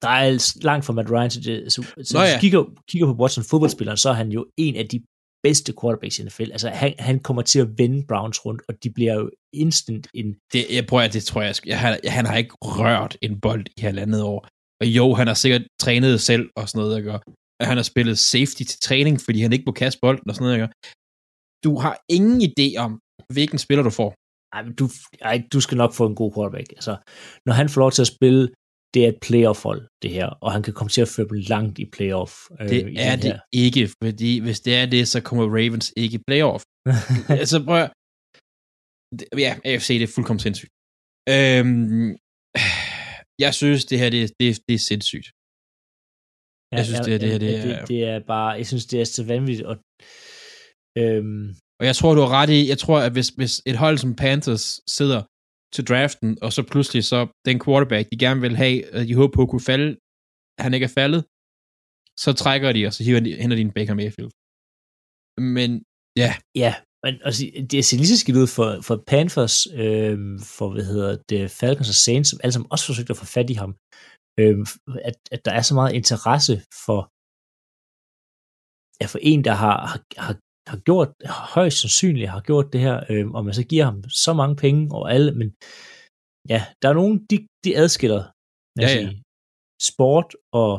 der er langt fra Matt Ryan til det. Så, så Nå, ja. kigger, kigger på Watson fodboldspilleren, så er han jo en af de bedste quarterbacks i NFL. Altså, han, han kommer til at vende Browns rundt, og de bliver jo instant en...
Det, jeg prøver, det tror jeg, jeg, han, han har ikke rørt en bold i halvandet år. Og jo, han har sikkert trænet selv og sådan noget, ikke? Han har spillet safety til træning, fordi han ikke må kaste bolden og sådan noget, ikke? Du har ingen idé om, hvilken spiller du får.
Ej, du, ej, du skal nok få en god quarterback. Altså, når han får lov til at spille, det er et playoff-hold, det her, og han kan komme til at føre dem langt i playoff.
Øh, det i er det her. ikke, fordi hvis det er det, så kommer Ravens ikke i playoff. altså, prøv Ja, AFC, det er fuldkommen sindssygt. Øhm, jeg synes, det her, det, det, det er sindssygt.
Jeg synes, ja, det, det, det, det, det, det er bare, jeg synes, det er så vanvittigt, og
øhm, og jeg tror, du har ret i, jeg tror, at hvis, hvis et hold som Panthers sidder til draften, og så pludselig så den quarterback, de gerne vil have, de håber på at kunne falde, han ikke er faldet, så trækker de, og så hiver de, henter de en Baker Mayfield. Men ja.
Ja, men altså, det ser lige så skidt ud for, for Panthers, øh, for hvad hedder det, Falcons og Saints, som alle sammen også forsøgte at få fat i ham. Øh, at, at der er så meget interesse for, ja, for en, der har, har, har har gjort, højst sandsynligt har gjort det her, øh, og man så giver ham så mange penge og alle, men ja, der er nogen, de, de adskiller ja, ja. Sige, sport og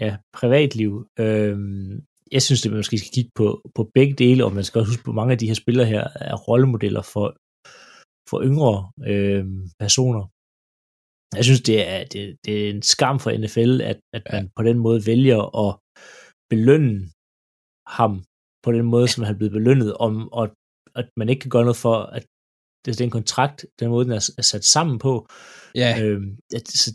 ja, privatliv. Øh, jeg synes, at man måske skal kigge på, på begge dele, og man skal også huske på, at mange af de her spillere her er rollemodeller for, for yngre øh, personer. Jeg synes, det er, det, det er en skam for NFL, at, at man ja. på den måde vælger at belønne ham på den måde, som han er blevet belønnet, om, og at man ikke kan gøre noget for, at det er en kontrakt, den måde, den er, er sat sammen på.
Ja. Øhm, at, så,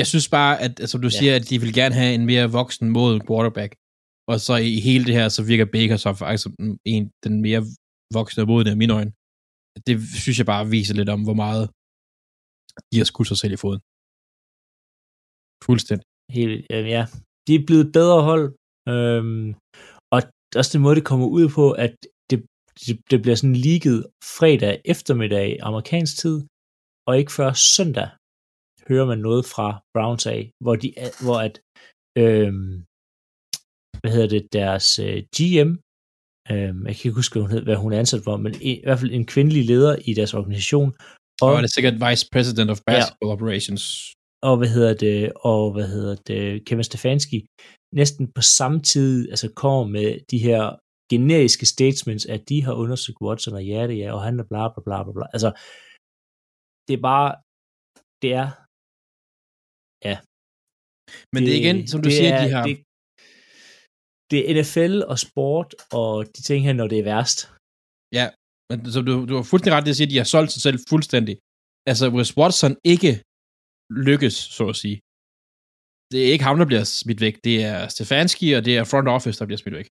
jeg synes bare, at altså, du ja. siger, at de vil gerne have en mere voksen mod quarterback, og så i hele det her, så virker Baker så faktisk som en, den mere voksne mod i mine øjne. Det synes jeg bare viser lidt om, hvor meget de har skudt sig selv i foden. Fuldstændig.
Helt, ja. De er blevet bedre hold, øhm, også den måde, det kommer ud på, at det, det, det bliver sådan ligget fredag eftermiddag amerikansk tid, og ikke før søndag hører man noget fra Browns af, hvor, de, hvor at, øhm, hvad hedder det, deres øh, GM, øhm, jeg kan ikke huske, hvad hun, hed, hvad hun er ansat for, men i, i hvert fald en kvindelig leder i deres organisation.
Og, og det er sikkert Vice President of Basketball ja, Operations.
Og hvad hedder det, og hvad hedder det, Kevin Stefanski, næsten på samme tid altså kommer med de her generiske statements, at de har undersøgt Watson og ja, det ja, og han er bla bla bla bla bla. Altså, det er bare, det er, ja.
Men det, det er igen, som du siger, er, de har...
Det, det er NFL og sport og de ting her, når det er værst.
Ja, men så du, du har fuldstændig ret i at sige, at de har solgt sig selv fuldstændig. Altså, hvis Watson ikke lykkes, så at sige, det er ikke ham, der bliver smidt væk. Det er Stefanski, og det er front office, der bliver smidt væk.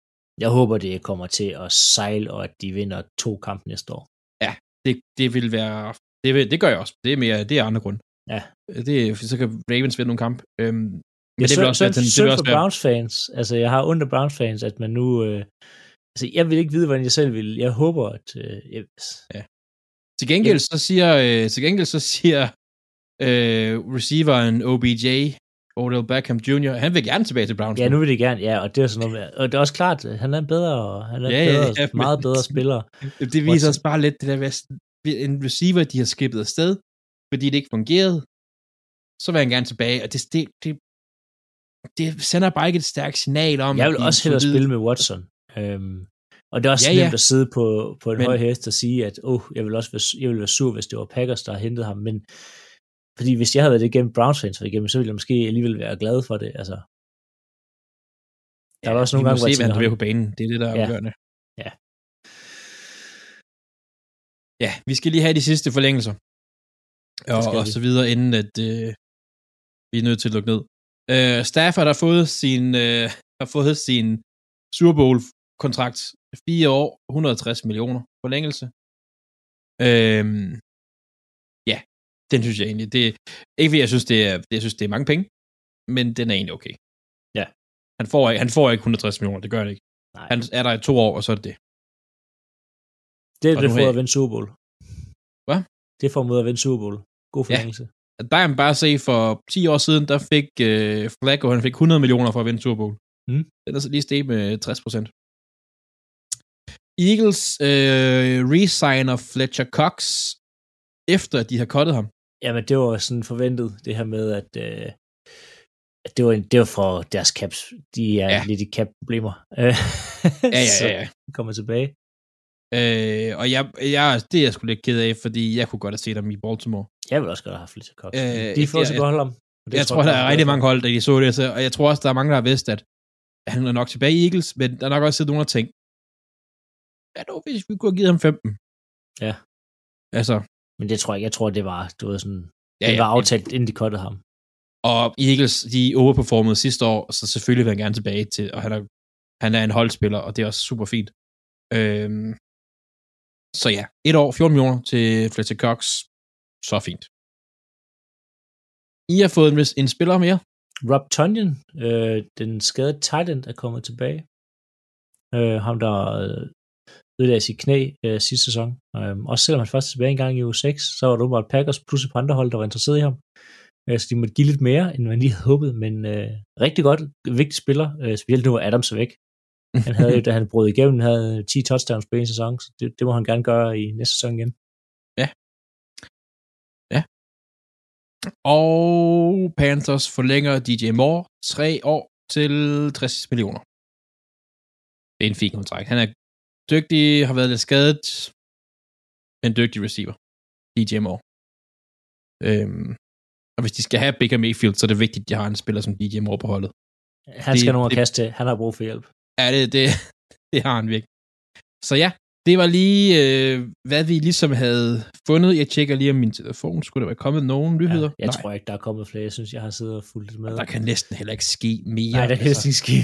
Jeg håber, det kommer til at sejle, og at de vinder to kampe næste år.
Ja, det, det vil være... Det, vil, det gør jeg også. Det er mere det er andre grund.
Ja.
Det, så kan Ravens vinde nogle kamp. Øhm,
Men det
vil også være-
synd,
det
synd
også
for
være-
Browns fans. Altså, jeg har af Browns fans, at man nu... Øh, altså, jeg vil ikke vide, hvordan jeg selv vil. Jeg håber, at... Øh, jeg,
Til gengæld så siger, øh, til gengæld så siger øh, receiveren OBJ, Odell Beckham Jr., han vil gerne tilbage til Browns.
ja, nu vil de gerne, ja, og det er sådan noget med, og det er også klart, at han er en bedre, han er
Ja,
bedre,
ja,
ja, meget bedre spiller.
Det viser os bare lidt det der med, en receiver, de har skippet afsted, fordi det ikke fungerede, så vil han gerne tilbage, og det, det, det, det sender bare ikke et stærkt signal om,
Jeg vil også hellere spille med Watson. Øhm, og det er også
Ja,
ja,
ja.
nemt at sidde på, på en
Men-
høj hest og sige, at oh, jeg vil også være, jeg vil være sur, hvis det var Packers, der har hentet ham, men fordi hvis jeg havde været det igennem Browns fans var igennem, så ville jeg måske alligevel være glad for det. Altså, der er også nogle gange, hvor
se,
jeg
hvad han på banen. Det er det, der er
Ja.
afgørende.
Ja.
Ja, vi skal lige have de sidste forlængelser. Og, og så videre, inden at øh, vi er nødt til at lukke ned. Øh, Stafford har fået sin, øh, har fået sin Super Bowl-kontrakt. Fire år, 160 millioner forlængelse. Øhm, ja, den synes jeg egentlig. Det, ikke fordi jeg synes, det er, jeg synes, det er mange penge, men den er egentlig okay.
Ja.
Han får, ikke- han får ikke 160 millioner, det gør han ikke.
nej,
Han er der i to år, og så er det det.
det er
og
det
har
at vinde Super Bowl.
Hvad?
Det er for at vinde Super Bowl. God forlængelse.
Der kan man bare se, for 10 år siden, der fik øh, Flacco, han fik 100 millioner for at vinde Super Bowl.
Mm.
Den er så lige steget med 60 procent. Eagles øh, resigner Fletcher Cox, efter at de har cuttet ham.
Jamen, det var sådan forventet, det her med, at, øh, at det, var en, det var for deres caps. De er
Ja.
lidt i cap-problemer.
Ja, ja,
så
ja. ja.
de kommer tilbage.
Øh, og jeg, jeg, det er jeg sgu lidt ked af, fordi jeg kunne godt have set ham i Baltimore.
Jeg vil også godt have haft Fletcher Cox.
Øh,
de får
jeg-
så godt hold om. og det
jeg tror, der er rigtig mange
hold.
der de så det, så, og jeg tror også, der er mange, der har vidst, at han er nok tilbage i Eagles, men der er nok også siddet nogen, der tænkt, hvad nu, hvis vi kunne have givet ham 15?
Ja.
Altså,
Men det tror jeg, jeg tror, det var, det var sådan,
ja,
det
ja.
var aftalt, inden de cuttede ham.
Og Eagles, de overperformede sidste år, så selvfølgelig vil han gerne tilbage til, og han er, han er en holdspiller, og det er også super fint. Øhm, så ja, et år, 14 millioner til Fletcher Cox, så fint. I har fået en, en spiller mere.
Rob Tonyan, øh, den skadede Titan, er kommet tilbage. Øh, ham, der øh, ødelagde sit knæ øh, sidste sæson. Øh, også selvom han først er tilbage en gang i uge 6, så var det åbenbart Packers plus et par andre hold, der var interesseret i ham. Øh, så de måtte give lidt mere, end man lige havde håbet, men øh, rigtig godt, vigtig spiller, øh, specielt nu var Adams væk. Han havde jo, da han brød igennem, havde 10 touchdowns på en sæson, så det, det må han gerne gøre i næste sæson igen. Ja. Ja.
Og Panthers forlænger DJ Moore tre år til 60 millioner. Det er en fin kontrakt. Han er dygtig, har været lidt skadet. En dygtig receiver. DJ Moore. Øhm, og hvis de skal have Baker Mayfield, så er det vigtigt, at de har en spiller som DJ Moore på holdet.
Han
Det-
skal nogen at
det-
kaste til. Han har brug for hjælp.
Ja, det, det, det har han virkelig. Så ja, det var lige, øh, hvad vi ligesom havde fundet. Jeg tjekker lige om min telefon. Skulle der være kommet nogen nyheder?
Ja, jeg
Nej,
tror ikke, der er kommet flere. Jeg synes, jeg har siddet og fulgt lidt med.
der kan næsten heller ikke ske mere.
Nej, der kan
altså.
ikke ske.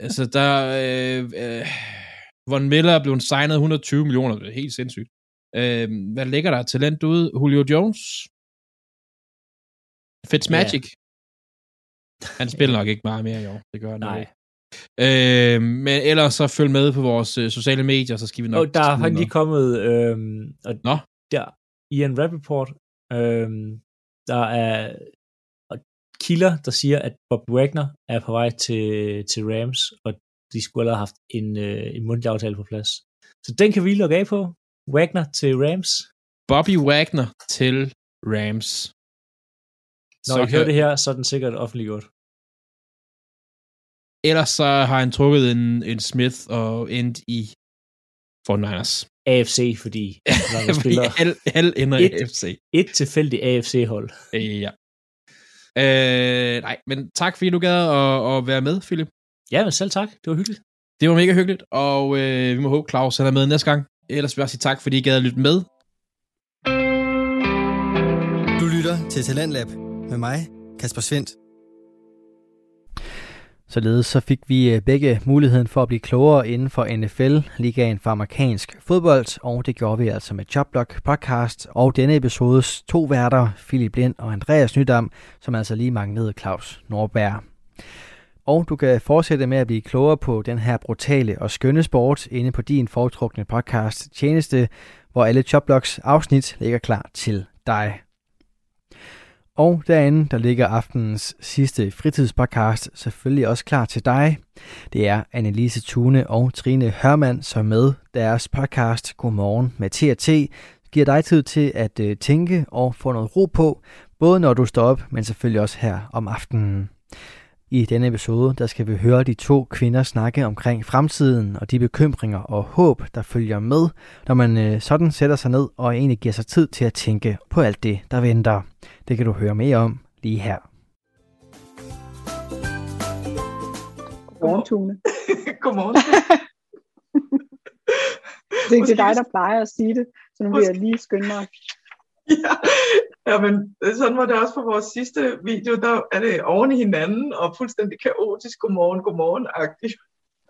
Altså, der... Øh, øh, Von Miller er blevet signet 120 millioner. Det er helt sindssygt. Øh, hvad ligger der talent ude? Julio Jones? Fitzmagic? Han spiller nok ikke meget mere i år. Det gør han
Nej.
ikke. Øh, men ellers så følg med på vores øh, sociale medier, så skal vi nok...
Og der har lige kommet, øhm, og
Nå.
der, Ian Rappaport, øhm, der er kilder, der siger, at Bob Wagner er på vej til, til Rams, og de skulle allerede have haft en, øh, en mundtlig aftale på plads. Så den kan vi lukke af på. Wagner til Rams.
Bobby Wagner til Rams.
Når så I hører det her, så er den sikkert offentliggjort.
Ellers så har han trukket en, en Smith og endt i 49ers.
AFC, fordi
Fordi
spiller
alle, alle ender i
Et-
FC.
et tilfældigt AFC-hold.
Ja. Øh, nej, men tak fordi du gad at, at være med, Philip.
Ja, men selv tak. Det var hyggeligt.
Det var mega hyggeligt, og øh, vi må håbe, Claus han er med næste gang. Ellers vil jeg også sige tak, fordi I gad at lytte med.
Du lytter til Talentlab med mig, Kasper Svendt.
Således så fik vi øh, begge muligheden for at blive klogere inden for NFL, ligaen for amerikansk fodbold, og det gjorde vi altså med Jobblock podcast og denne episodes to værter, Philip Lind og Andreas Nydam, som altså lige manglede Claus Norberg. Og du kan fortsætte med at blive klogere på den her brutale og skønne sport inde på din foretrukne podcast tjeneste, hvor alle Chopblocks afsnit ligger klar til dig. Og derinde, der ligger aftenens sidste fritidspodcast selvfølgelig også klar til dig. Det er Annelise Tune og Trine Hørmand, som med deres podcast Godmorgen med TRT giver dig tid til at øh, tænke og få noget ro på, både når du står op, men selvfølgelig også her om aftenen. I denne episode der skal vi høre de to kvinder snakke omkring fremtiden og de bekymringer og håb, der følger med, når man øh, sådan sætter sig ned og egentlig giver sig tid til at tænke på alt det, der venter. Det kan du høre mere om lige her.
Godmorgen, Tune.
Godmorgen.
det er ikke dig, der plejer at sige det, så nu vil jeg lige skynde mig.
ja, ja, men sådan var det også på vores sidste video, der er det oven i hinanden og fuldstændig kaotisk godmorgen, godmorgen-agtigt.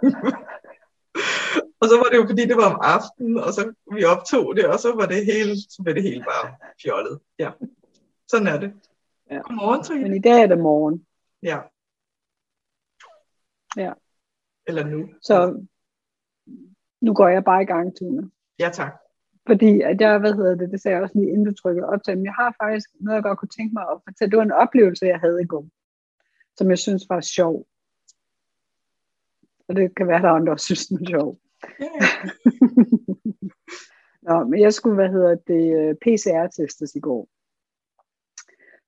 og så var det jo fordi, det var om aftenen, og så vi optog det, og så var det hele, så var det hele bare fjollet. Ja, sådan er det.
Ja.
Godmorgen, Trine.
Men i dag er det morgen.
Ja.
Ja.
Eller nu.
Så nu går jeg bare i gang, Tune.
Ja, tak.
Fordi at jeg, hvad hedder det, det sagde jeg også lige inden du trykkede op til, men jeg har faktisk noget, jeg godt kunne tænke mig at fortælle. Det var en oplevelse, jeg havde i går, som jeg synes var sjov. Og det kan være, der er andre, der synes, den er sjov.
Yeah.
Nå, men jeg skulle, hvad hedder det, PCR-testes i går.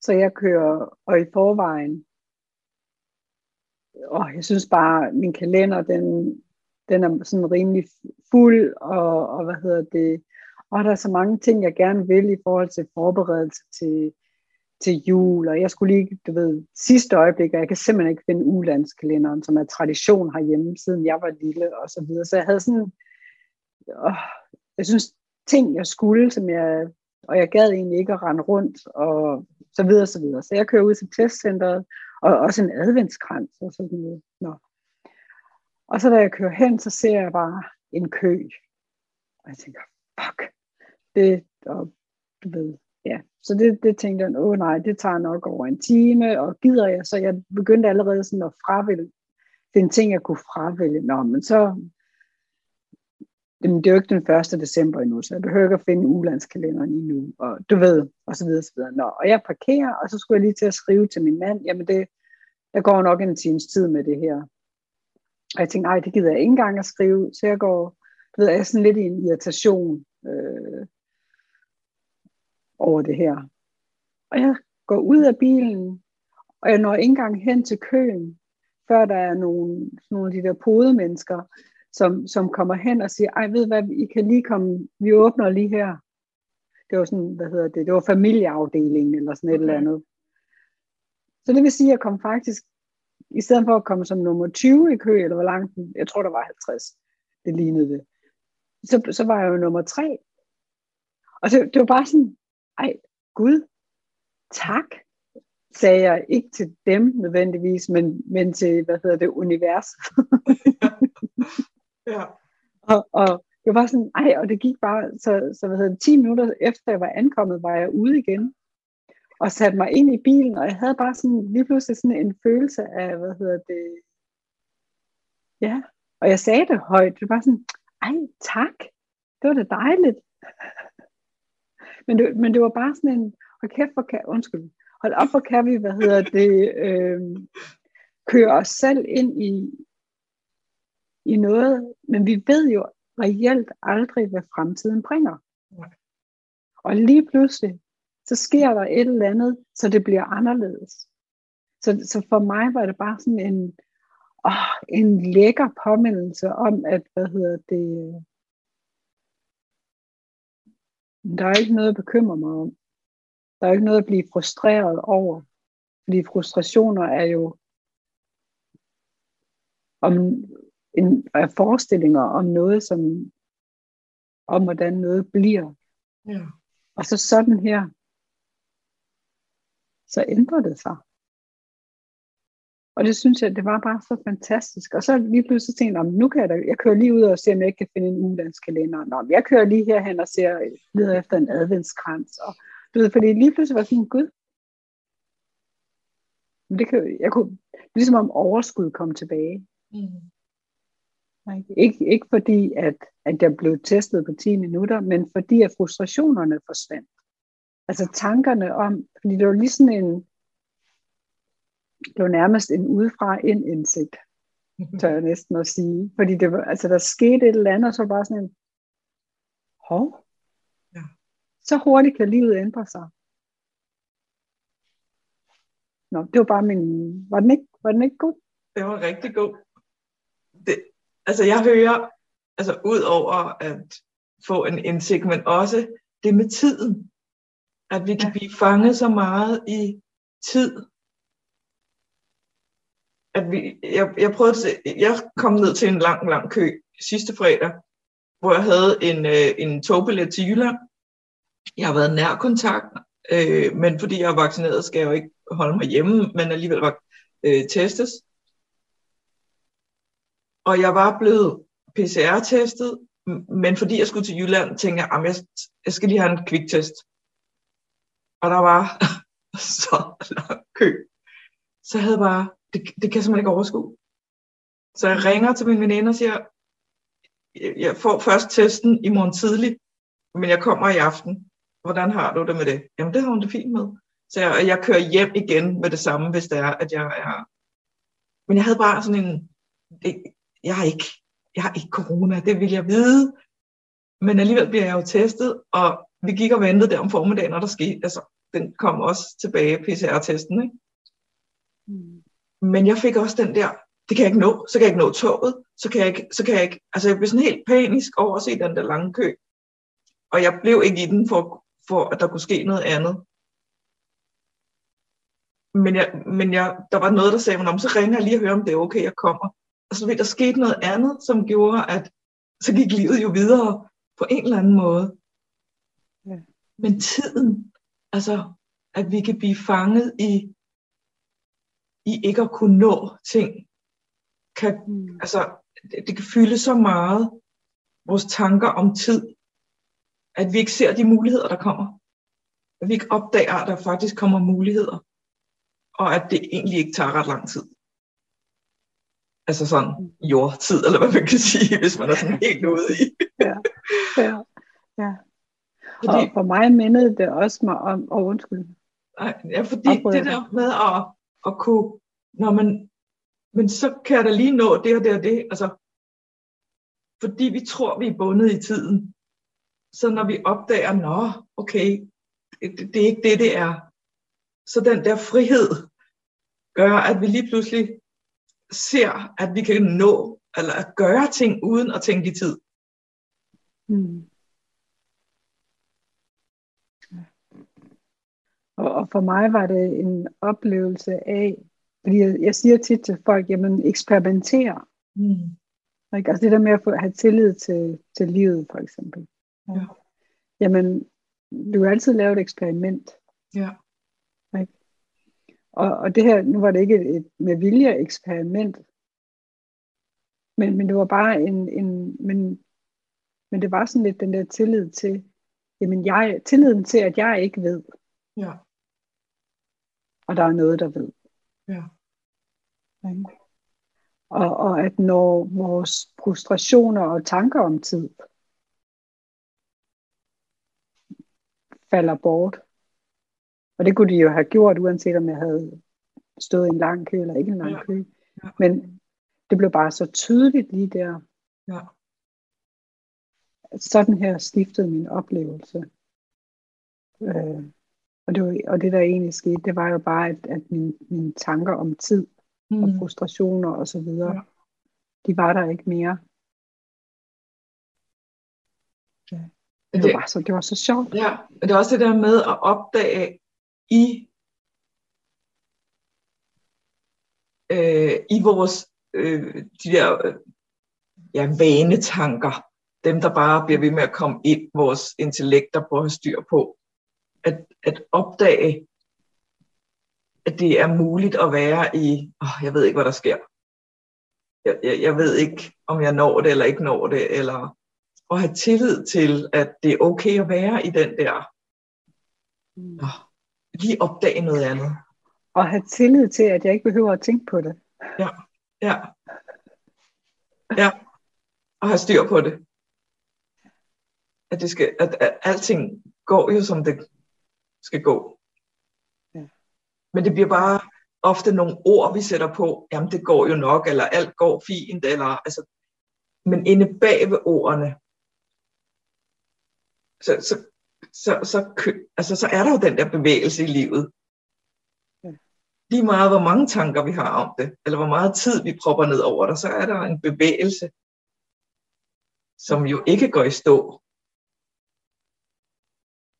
Så jeg kører, og i forvejen, og jeg synes bare, min kalender, den, den er sådan rimelig fuld, og, og hvad hedder det, og der er så mange ting, jeg gerne vil i forhold til forberedelse til, til jul, og jeg skulle lige, du ved, sidste øjeblik, og jeg kan simpelthen ikke finde ulandskalenderen, som er tradition herhjemme, siden jeg var lille, og så videre. Så jeg havde sådan, åh, jeg synes, ting jeg skulle, som jeg, og jeg gad egentlig ikke at rende rundt, og så videre, så videre. Så jeg kører ud til testcenteret, og også en adventskrans, og sådan noget. Nå. Og så da jeg kører hen, så ser jeg bare en kø. Og jeg tænker, fuck, det, og du ved, ja. Så det, det tænkte jeg, åh nej, det tager nok over en time, og gider jeg, så jeg begyndte allerede sådan at fravælge, finde ting, jeg kunne fravælge. Nå, men så, jamen, det er jo ikke den 1. december endnu, så jeg behøver ikke at finde ulandskalenderen endnu, og du ved, og så videre, så videre. Nå, og jeg parkerer, og så skulle jeg lige til at skrive til min mand, jamen det, jeg går nok en times tid med det her. Og jeg tænkte, nej, det gider jeg ikke engang at skrive, så jeg går, du ved, jeg er sådan lidt i en irritation, over det her. Og jeg går ud af bilen, og jeg når ikke engang hen til køen, før der er nogle, nogle af de der podemennesker, som, som kommer hen og siger, ej ved hvad, I kan lige komme, vi åbner lige her. Det var sådan, hvad hedder det, det var familieafdelingen eller sådan et okay. eller andet. Så det vil sige, at jeg kom faktisk, i stedet for at komme som nummer 20 i kø, eller hvor langt, jeg tror der var 50, det lignede det, så, så var jeg jo nummer 3. Og det, det var bare sådan, ej, Gud, tak, sagde jeg ikke til dem nødvendigvis, men, men til, hvad hedder det, universet.
ja.
og, og det var sådan, ej, og det gik bare, så, så hvad hedder det, 10 minutter efter jeg var ankommet, var jeg ude igen, og satte mig ind i bilen, og jeg havde bare sådan, lige pludselig sådan en følelse af, hvad hedder det, ja, og jeg sagde det højt, det var sådan, ej, tak, det var da dejligt. Men det, men det var bare sådan en, hold kæft, hvor kan, undskyld, hold op, hvor kan vi, hvad hedder det, øh, køre os selv ind i, i noget, men vi ved jo reelt aldrig, hvad fremtiden bringer. Og lige pludselig, så sker der et eller andet, så det bliver anderledes. Så, så for mig var det bare sådan en, åh, en lækker påmindelse om, at, hvad hedder det, der er ikke noget at bekymre mig om. Der er ikke noget at blive frustreret over. Fordi frustrationer er jo om en, er forestillinger om noget, som om hvordan noget bliver.
Ja.
Og så sådan her, så ændrer det sig. Og det synes jeg, det var bare så fantastisk. Og så lige pludselig tænkte jeg, nu kan jeg da, jeg kører lige ud og ser, om jeg ikke kan finde en ulandskalender. Nå, jeg kører lige herhen og ser, leder efter en adventskrans. Og, du ved, fordi lige pludselig var sådan, gud, men det kan, jeg kunne, ligesom om overskud kom tilbage.
Mm.
Ikke, ikke fordi, at, at jeg blev testet på 10 minutter, men fordi, at frustrationerne forsvandt. Altså tankerne om, fordi det var lige sådan en, det var nærmest en udefra ind indsigt, tør jeg næsten at sige. Fordi det var, altså, der skete et eller andet, og så bare sådan en, hov,
Ja.
så hurtigt kan livet ændre sig. Nå, det var bare min, var den ikke, var den ikke god?
Det var rigtig god. Det, altså jeg hører, altså ud over at få en indsigt, men også det med tiden. At vi kan blive fanget så meget i tid. At vi, jeg, jeg prøvede til, jeg kom ned til en lang, lang kø sidste fredag, hvor jeg havde en, øh, en togbillet til Jylland. Jeg har været nær kontakt, øh, men fordi jeg er vaccineret, skal jeg jo ikke holde mig hjemme, men alligevel var øh, testes. Og jeg var blevet PCR-testet, men fordi jeg skulle til Jylland, tænkte jeg, at jeg, jeg skal lige have en kviktest. Og der var så lang kø. Så jeg havde bare, det, det kan jeg simpelthen ikke overskue. Så jeg ringer til min veninde og siger, jeg får først testen i morgen tidlig, men jeg kommer i aften. Hvordan har du det med det? Jamen det har hun det fint med. Så jeg, jeg kører hjem igen med det samme, hvis det er, at jeg er... Men jeg havde bare sådan en... Jeg har ikke, jeg har ikke corona, det vil jeg vide. Men alligevel bliver jeg jo testet, og vi gik og ventede der om formiddagen, og der skete, altså, den kom også tilbage, PCR-testen, ikke?
Mm.
Men jeg fik også den der, det kan jeg ikke nå, så kan jeg ikke nå toget, så kan jeg ikke, så kan jeg ikke, altså jeg blev sådan helt panisk over at se den der lange kø. Og jeg blev ikke i den for, for at der kunne ske noget andet. Men, jeg, men jeg, der var noget, der sagde mig, "Nå, men så ringer jeg lige og hører, om det er okay, jeg kommer. Og så ved der skete noget andet, som gjorde, at så gik livet jo videre på en eller anden måde.
Ja.
Men tiden, altså at vi kan blive fanget i, i ikke at kunne nå ting, kan,
Mm.
altså, det, det kan fylde så meget vores tanker om tid, at vi ikke ser de muligheder, der kommer. At vi ikke opdager, at der faktisk kommer muligheder, og at det egentlig ikke tager ret lang tid. Altså sådan jordtid, eller hvad man kan sige, hvis man er sådan helt ude i.
Ja. ja. ja.
Fordi,
Og for mig mindede det også mig om, og undskyld,
nej, ja, fordi
Afbryder
det der med at, at kunne, når man, men så kan jeg da lige nå det og det og det, altså, fordi vi tror, vi er bundet i tiden. Så når vi opdager, nå, okay, det, det er ikke det, det er. Så den der frihed gør, at vi lige pludselig ser, at vi kan nå, eller at gøre ting uden at tænke i tid.
Mm. Og, og for mig var det en oplevelse af, fordi jeg, jeg siger tit til folk, jamen eksperimenter.
Mm.
Ikke? Altså det der med at få, have tillid til, til livet, for eksempel.
Ja.
Jamen, du kan altid lave et eksperiment.
Ja.
Ikke? Og, og det her, nu var det ikke et, et med vilje eksperiment, men, men det var bare en, en men, men det var sådan lidt den der tillid til, jamen jeg, tilliden til, at jeg ikke ved,
Ja.
Og der er noget, der ved.
Ja.
Ikke? Og, og at når vores frustrationer og tanker om tid falder bort, og det kunne de jo have gjort, uanset om jeg havde stået i en lang kø eller ikke en lang
Ja.
kø.
Ja.
Men det blev bare så tydeligt lige der.
Ja.
Sådan her skiftede min oplevelse. Øh, og, det var, og det der egentlig skete, det var jo bare, at, at mine, mine tanker om tid og
Mm.
frustrationer og så videre,
Ja.
de var der ikke mere.
Men
Det
det,
var, så, det var så sjovt.
Ja, men det er også det der med at opdage i, øh, i vores øh, de der øh, ja, vanetanker, dem der bare bliver ved med at komme ind, vores intellekt der prøver at styr på, at, at opdage, at det er muligt at være i, åh, jeg ved ikke, hvad der sker. Jeg, jeg, jeg ved ikke, om jeg når det eller ikke når det, eller at have tillid til, at det er okay at være i den der, åh, lige opdage noget andet.
Og have tillid til, at jeg ikke behøver at tænke på det.
Ja, ja. Ja, og have styr på det. At, det skal, at, at alting går jo, som det skal gå.
Ja.
Men det bliver bare ofte nogle ord, vi sætter på. Jamen, det går jo nok, eller alt går fint, eller altså, men inde bag ved ordene, så, så, så, så, altså, så er der jo den der bevægelse i livet.
Ja.
Lige meget, hvor mange tanker vi har om det, eller hvor meget tid vi propper ned over det, så er der en bevægelse, som jo ikke går i stå,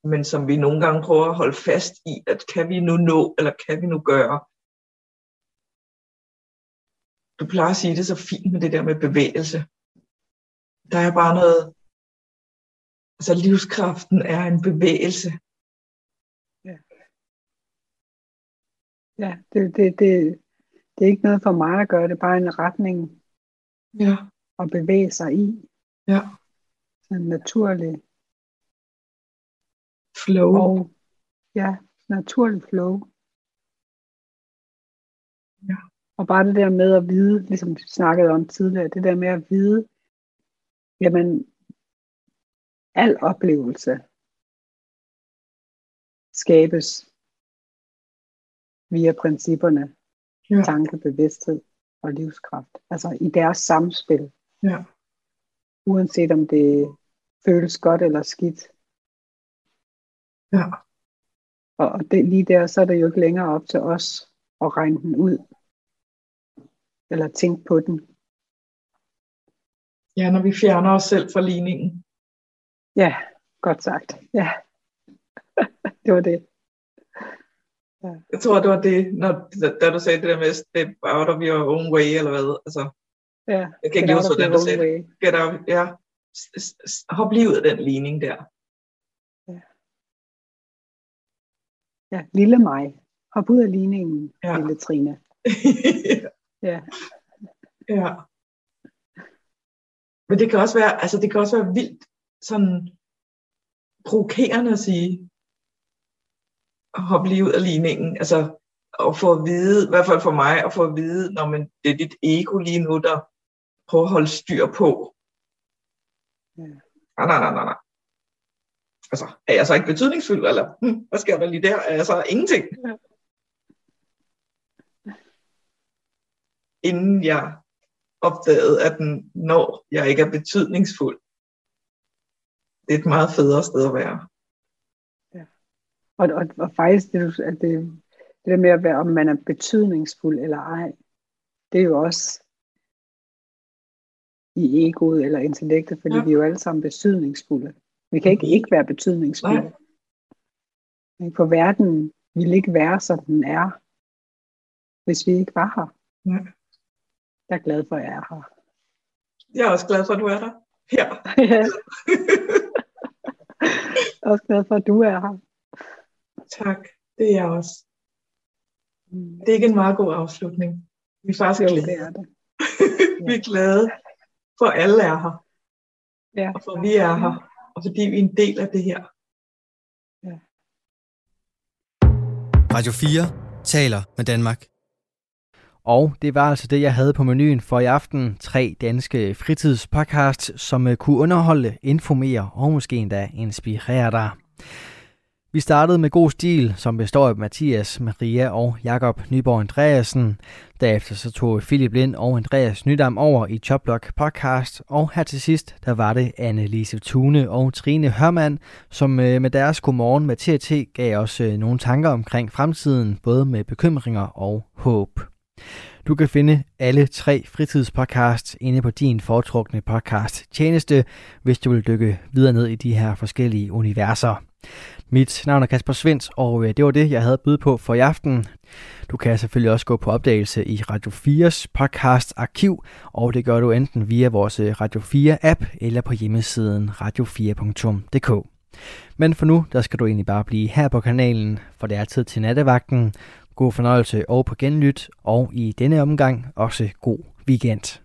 men som vi nogle gange prøver at holde fast i, at kan vi nu nå, eller kan vi nu gøre. Du plejer at sige det så fint med det der med bevægelse. Der er bare noget, altså livskraften er en bevægelse.
Ja, det, det, det, det er ikke noget for mig at gøre, det er bare en retning
Ja,
at bevæge sig i.
ja.
Sådan naturlig.
Flow.
Og ja, naturlig flow.
Ja.
Og bare det der med at vide, ligesom vi snakkede om tidligere, det der med at vide, jamen, al oplevelse skabes via principperne
Ja.
tanke, bevidsthed og livskraft. Altså i deres samspil.
Ja.
Uanset om det føles godt eller skidt.
Ja.
Og det, lige der, så er det jo ikke længere op til os at regne den ud. Eller tænke på den.
ja, når vi fjerner os selv fra ligningen.
Ja, godt sagt. Ja. det var det.
Jeg tror, det var det, når, da du sagde det der med step out of your own way, eller hvad. Altså,
Ja.
jeg kan ikke huske, hvordan du sagde
way.
Get out, ja. Hop lige ud af den ligning der.
Ja, lille mig. Hop ud af ligningen,
Ja.
lille Trine. Ja.
ja. Men det kan også være, altså det kan også være vildt sådan provokerende at sige, hop lige ud af ligningen. Altså at få at vide, i hvert fald for mig, at få at vide, når man, det er dit ego lige nu, der prøver at holde styr på.
Ja.
Nej, nej, nej, nej, nej. Altså, er jeg så ikke betydningsfuld, eller hm, hvad sker der lige der? Er jeg så ingenting?
Ja.
Inden jeg opdagede, at når jeg ikke er betydningsfuld, det er et meget federe sted at være.
Og, og, og faktisk, det, at det, det der med at være, om man er betydningsfuld eller ej, det er jo også i egoet eller intellektet, fordi
Ja.
ja. vi er jo alle sammen betydningsfulde. Vi kan ikke ikke være betydningsfulde.
Nej.
For verden ville ikke være, som den er, hvis vi ikke var her.
Nej.
Jeg er glad for, at jeg er her.
Jeg er også glad for, at du er der. Her.
Ja. jeg er også glad for, at du er her.
Tak. Det er jeg også.
Mm.
Det er ikke en meget god afslutning. Vi er faktisk
Jo,
glade.
det er det.
vi er glade for, at alle er her.
Ja.
Og for, at vi er her. Og fordi vi er en del af det her.
Radio 4 taler med Danmark.
Og det var altså det, jeg havde på menuen for i aften. Tre danske fritidspodcasts, som øh, kunne underholde, informere og måske endda inspirere dig. Vi startede med god stil, som består af Mathias, Maria og Jakob Nyborg Andreasen. Derefter så tog Philip Lind og Andreas Nydam over i Choplock podcast. Og her til sidst, der var det Anne-Lise Tune og Trine Hørmand, som øh, med deres Godmorgen med TT gav os øh, nogle tanker omkring fremtiden, både med bekymringer og håb. Du kan finde alle tre fritidspodcasts inde på din foretrukne podcast tjeneste, hvis du vil dykke videre ned i de her forskellige universer. Mit navn er Kasper Svens, og øh, det var det, jeg havde at byde på for i aften. Du kan selvfølgelig også gå på opdagelse i Radio 4's podcast arkiv, og det gør du enten via vores øh, Radio 4 app eller på hjemmesiden radio4.dk. Men for nu, der skal du egentlig bare blive her på kanalen, for det er tid til nattevagten. God fornøjelse og på genlyt, og i denne omgang også god weekend.